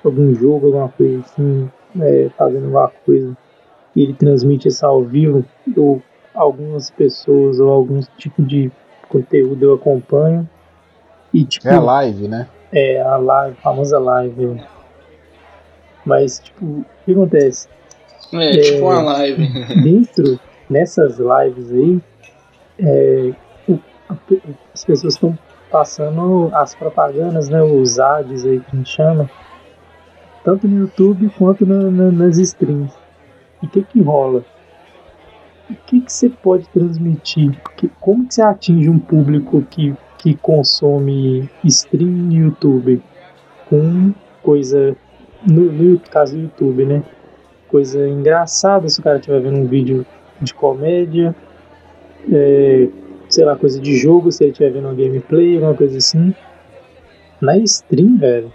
algum jogo, alguma coisa assim, é, fazendo alguma coisa, e ele transmite isso ao vivo, ou algumas pessoas ou algum tipo de conteúdo eu acompanho. E, tipo, é a live, né? É, a live, a famosa live. Mas, tipo, o que acontece? É, é tipo uma live. Dentro nessas lives aí, é, as pessoas estão passando as propagandas, né, os ads aí que a gente chama, tanto no YouTube quanto na, na, nas streams. E o que que rola? O que que você pode transmitir? Que, como que você atinge um público que que consome stream no YouTube com coisa, no, no caso do YouTube, né? Coisa engraçada, se o cara estiver vendo um vídeo de comédia, é, sei lá, coisa de jogo, se ele estiver vendo uma gameplay, alguma coisa assim. Na stream, velho,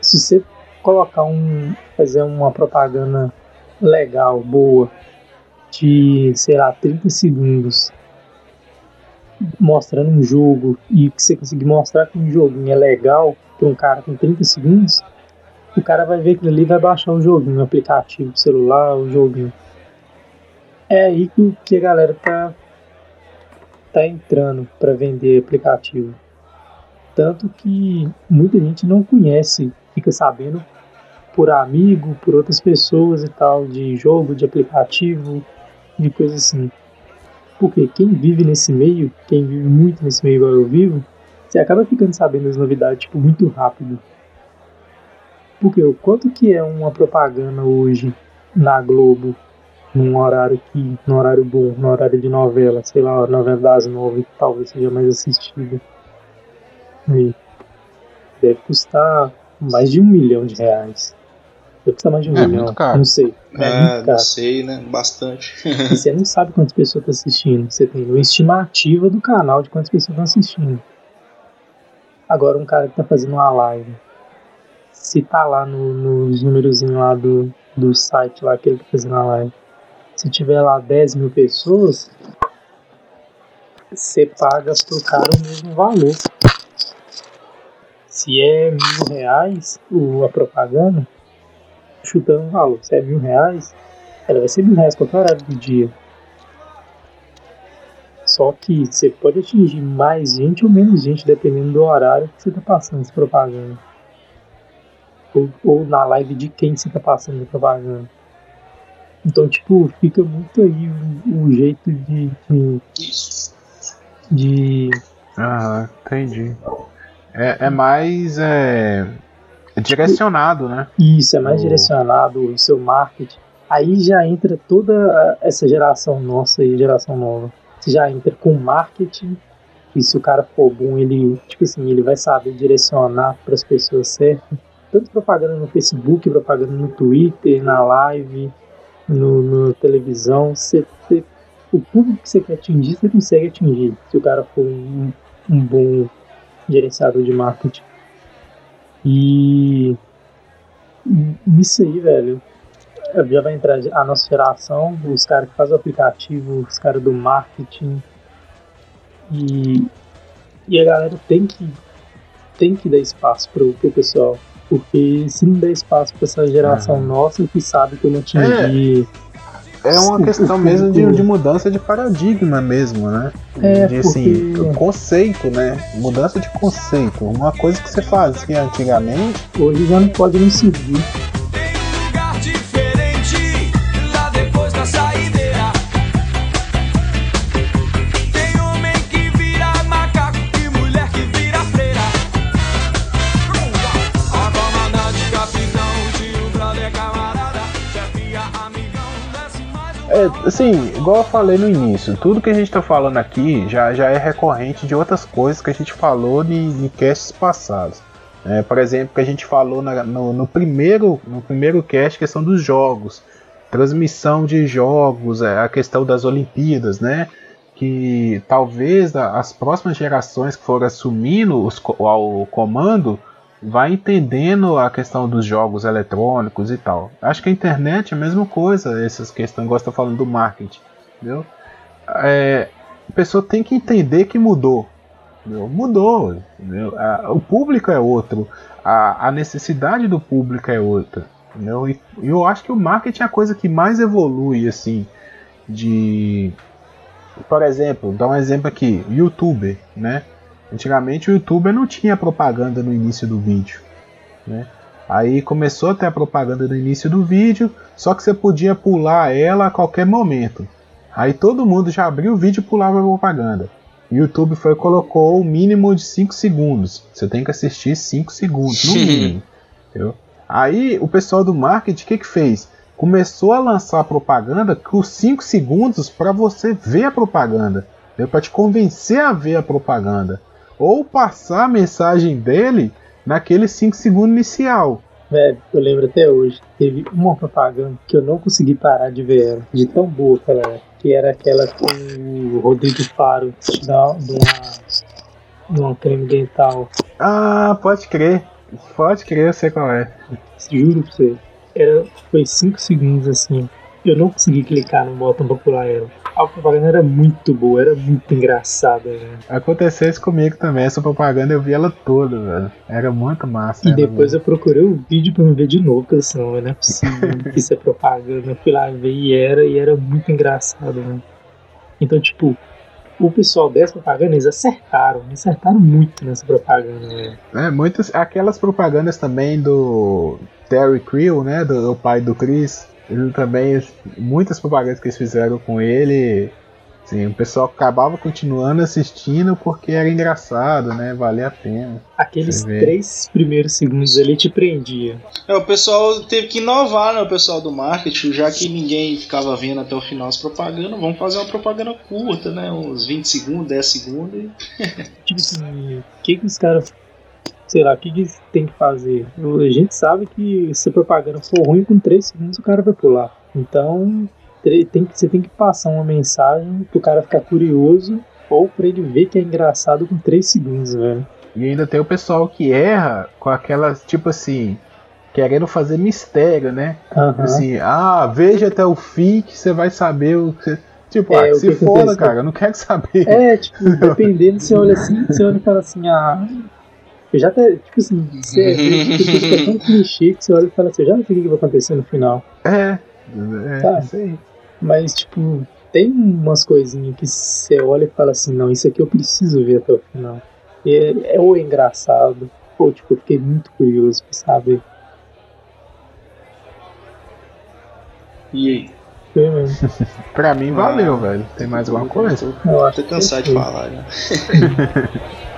se você colocar um. fazer uma propaganda legal, boa, de, sei lá, 30 segundos mostrando um jogo e que você conseguir mostrar que um joguinho é legal para um cara com 30 segundos, o cara vai ver aquilo ali e vai baixar o joguinho, o aplicativo, o celular, o joguinho. É aí que, que a galera tá, tá entrando para vender aplicativo. Tanto que muita gente não conhece, fica sabendo por amigo, por outras pessoas e tal, de jogo, de aplicativo, de coisa assim. Porque quem vive nesse meio, quem vive muito nesse meio igual eu vivo, você acaba ficando sabendo as novidades tipo, muito rápido. Porque o quanto que é uma propaganda hoje na Globo, num horário que. num horário bom, no horário de novela, sei lá, novela das nove, que talvez seja mais assistida. E deve custar mais de um milhão de reais. Deve custar mais de um É milhão. Não sei. É, É, não sei, né? Bastante. E você não sabe quantas pessoas estão assistindo. Você tem uma estimativa do canal de quantas pessoas estão assistindo. Agora, um cara que tá fazendo uma live, se tá lá no- nos númerozinhos lá do, do site lá que ele tá fazendo a live, se tiver lá 10 mil pessoas, você paga pro cara o mesmo valor. Se é mil reais o, a propaganda, chutando o valor, se é mil reais, ela vai ser mil reais qualquer horário do dia. Só que você pode atingir mais gente ou menos gente, dependendo do horário que você tá passando essa propaganda. Ou, ou na live de quem você tá passando a propaganda. Então, tipo, fica muito aí o, o jeito de, de, de Aham, entendi. É, é mais é, direcionado, né? Isso, é mais O- direcionado o seu marketing. Aí já entra toda essa geração nossa e geração nova. Você já entra com marketing, e se o cara for bom, ele, tipo assim, ele vai saber direcionar para as pessoas certas. Tanto propaganda no Facebook, propaganda no Twitter, na live, no, no televisão. Você, você- o público que você quer atingir, você consegue atingir. Se o cara for um, um bom gerenciador de marketing. E nisso aí, velho, já vai entrar a nossa geração, os caras que fazem o aplicativo, os caras do marketing. E, e a galera tem que, tem que dar espaço pro, pro pessoal. Porque se não der espaço pra essa geração Uhum. nossa que sabe como atingir. É uma O- questão mesmo de, de mudança de paradigma mesmo, né? É, de assim, porque- conceito, né? Mudança de conceito. Uma coisa que você fazia antigamente. Hoje já não pode nem seguir. Assim, igual eu falei no início, tudo que a gente tá falando aqui já, já é recorrente de outras coisas que a gente falou em, em casts passados. É, por exemplo, que a gente falou na- no, no primeiro, no primeiro cast, questão dos jogos, transmissão de jogos, é, a questão das Olimpíadas, né? Que talvez as próximas gerações que forem assumindo os, co- o comando vai entendendo a questão dos jogos eletrônicos e tal. Acho que a internet é a mesma coisa, essas questões, você tá falando do marketing, entendeu? É, a pessoa tem que entender que mudou. entendeu? Mudou. entendeu? A- o público é outro. A, a necessidade do público é outra. Entendeu? E eu acho que o marketing é a coisa que mais evolui, assim, de. Por exemplo, dar um exemplo aqui, youtuber, né? Antigamente o youtuber não tinha propaganda no início do vídeo, né? Aí começou a ter a propaganda no início do vídeo, só que você podia pular ela a qualquer momento. Aí todo mundo já abriu o vídeo e pulava a propaganda. O YouTube foi colocou o mínimo de 5 segundos. Você tem que assistir 5 segundos, no mínimo. entendeu? Aí o pessoal do marketing, o que, que fez? Começou a lançar propaganda com 5 segundos para você ver a propaganda. Para te convencer a ver a propaganda. Ou passar a mensagem dele naquele 5 segundos inicial. Velho, eu lembro até hoje. Teve uma propaganda que eu não consegui parar de ver ela, de tão boa que ela era. Que era aquela com o Rodrigo Faro, da, de, uma, de uma creme dental. Ah, pode crer. Pode crer, eu sei qual é. Juro pra você. Era, foi 5 segundos assim. Eu não consegui clicar no botão pra pular ela. A propaganda era muito boa, era muito engraçada, velho. Aconteceu isso comigo também. Essa propaganda eu vi ela toda, velho. Era muito massa. E ela, depois eu procurei o vídeo pra me ver de novo, porque senão não é possível que isso é propaganda. Eu fui lá ver e era, e era muito engraçado, né? Então, tipo, o pessoal dessa propaganda, eles acertaram, acertaram muito nessa propaganda, velho. É, muitas, aquelas propagandas também do Terry Crew, né, do, do pai do Chris, ele também, muitas propagandas que eles fizeram com ele, Sim, o pessoal acabava continuando assistindo porque era engraçado, né? Valia a pena. Aqueles três primeiros segundos ali te prendia. É, o pessoal teve que inovar, né? O pessoal do marketing, já que ninguém ficava vendo até o final as propagandas, vamos fazer uma propaganda curta, né? Uns 20 segundos, 10 segundos. E... Tipo assim, o que que os caras. Sei lá, o que que têm que fazer? A gente sabe que se a propaganda for ruim, com três segundos o cara vai pular. Então, tem que, você tem que passar uma mensagem pro cara ficar curioso ou pra ele ver que é engraçado com três segundos, velho. E ainda tem o pessoal que erra com aquelas, tipo assim, querendo fazer mistério, né? Aham. Assim, ah, veja até o fim que você vai saber o que. Tipo, É, ah, se foda, cara, eu não quero saber. É, tipo, dependendo, você olha assim, você olha e fala assim, ah. Eu já até, tipo assim, você é tão clichê que você olha e fala assim, eu já sei o que vai acontecer no final. É, é, Tá. Mas, tipo, tem umas coisinhas que você olha e fala assim, não, isso aqui eu preciso ver até o final. E é, é ou é engraçado, ou tipo, eu fiquei muito curioso pra saber. E aí? Foi mesmo. Pra mim valeu, velho. Tem mais alguma coisa? Eu acho Tô que cansado de foi. falar, né?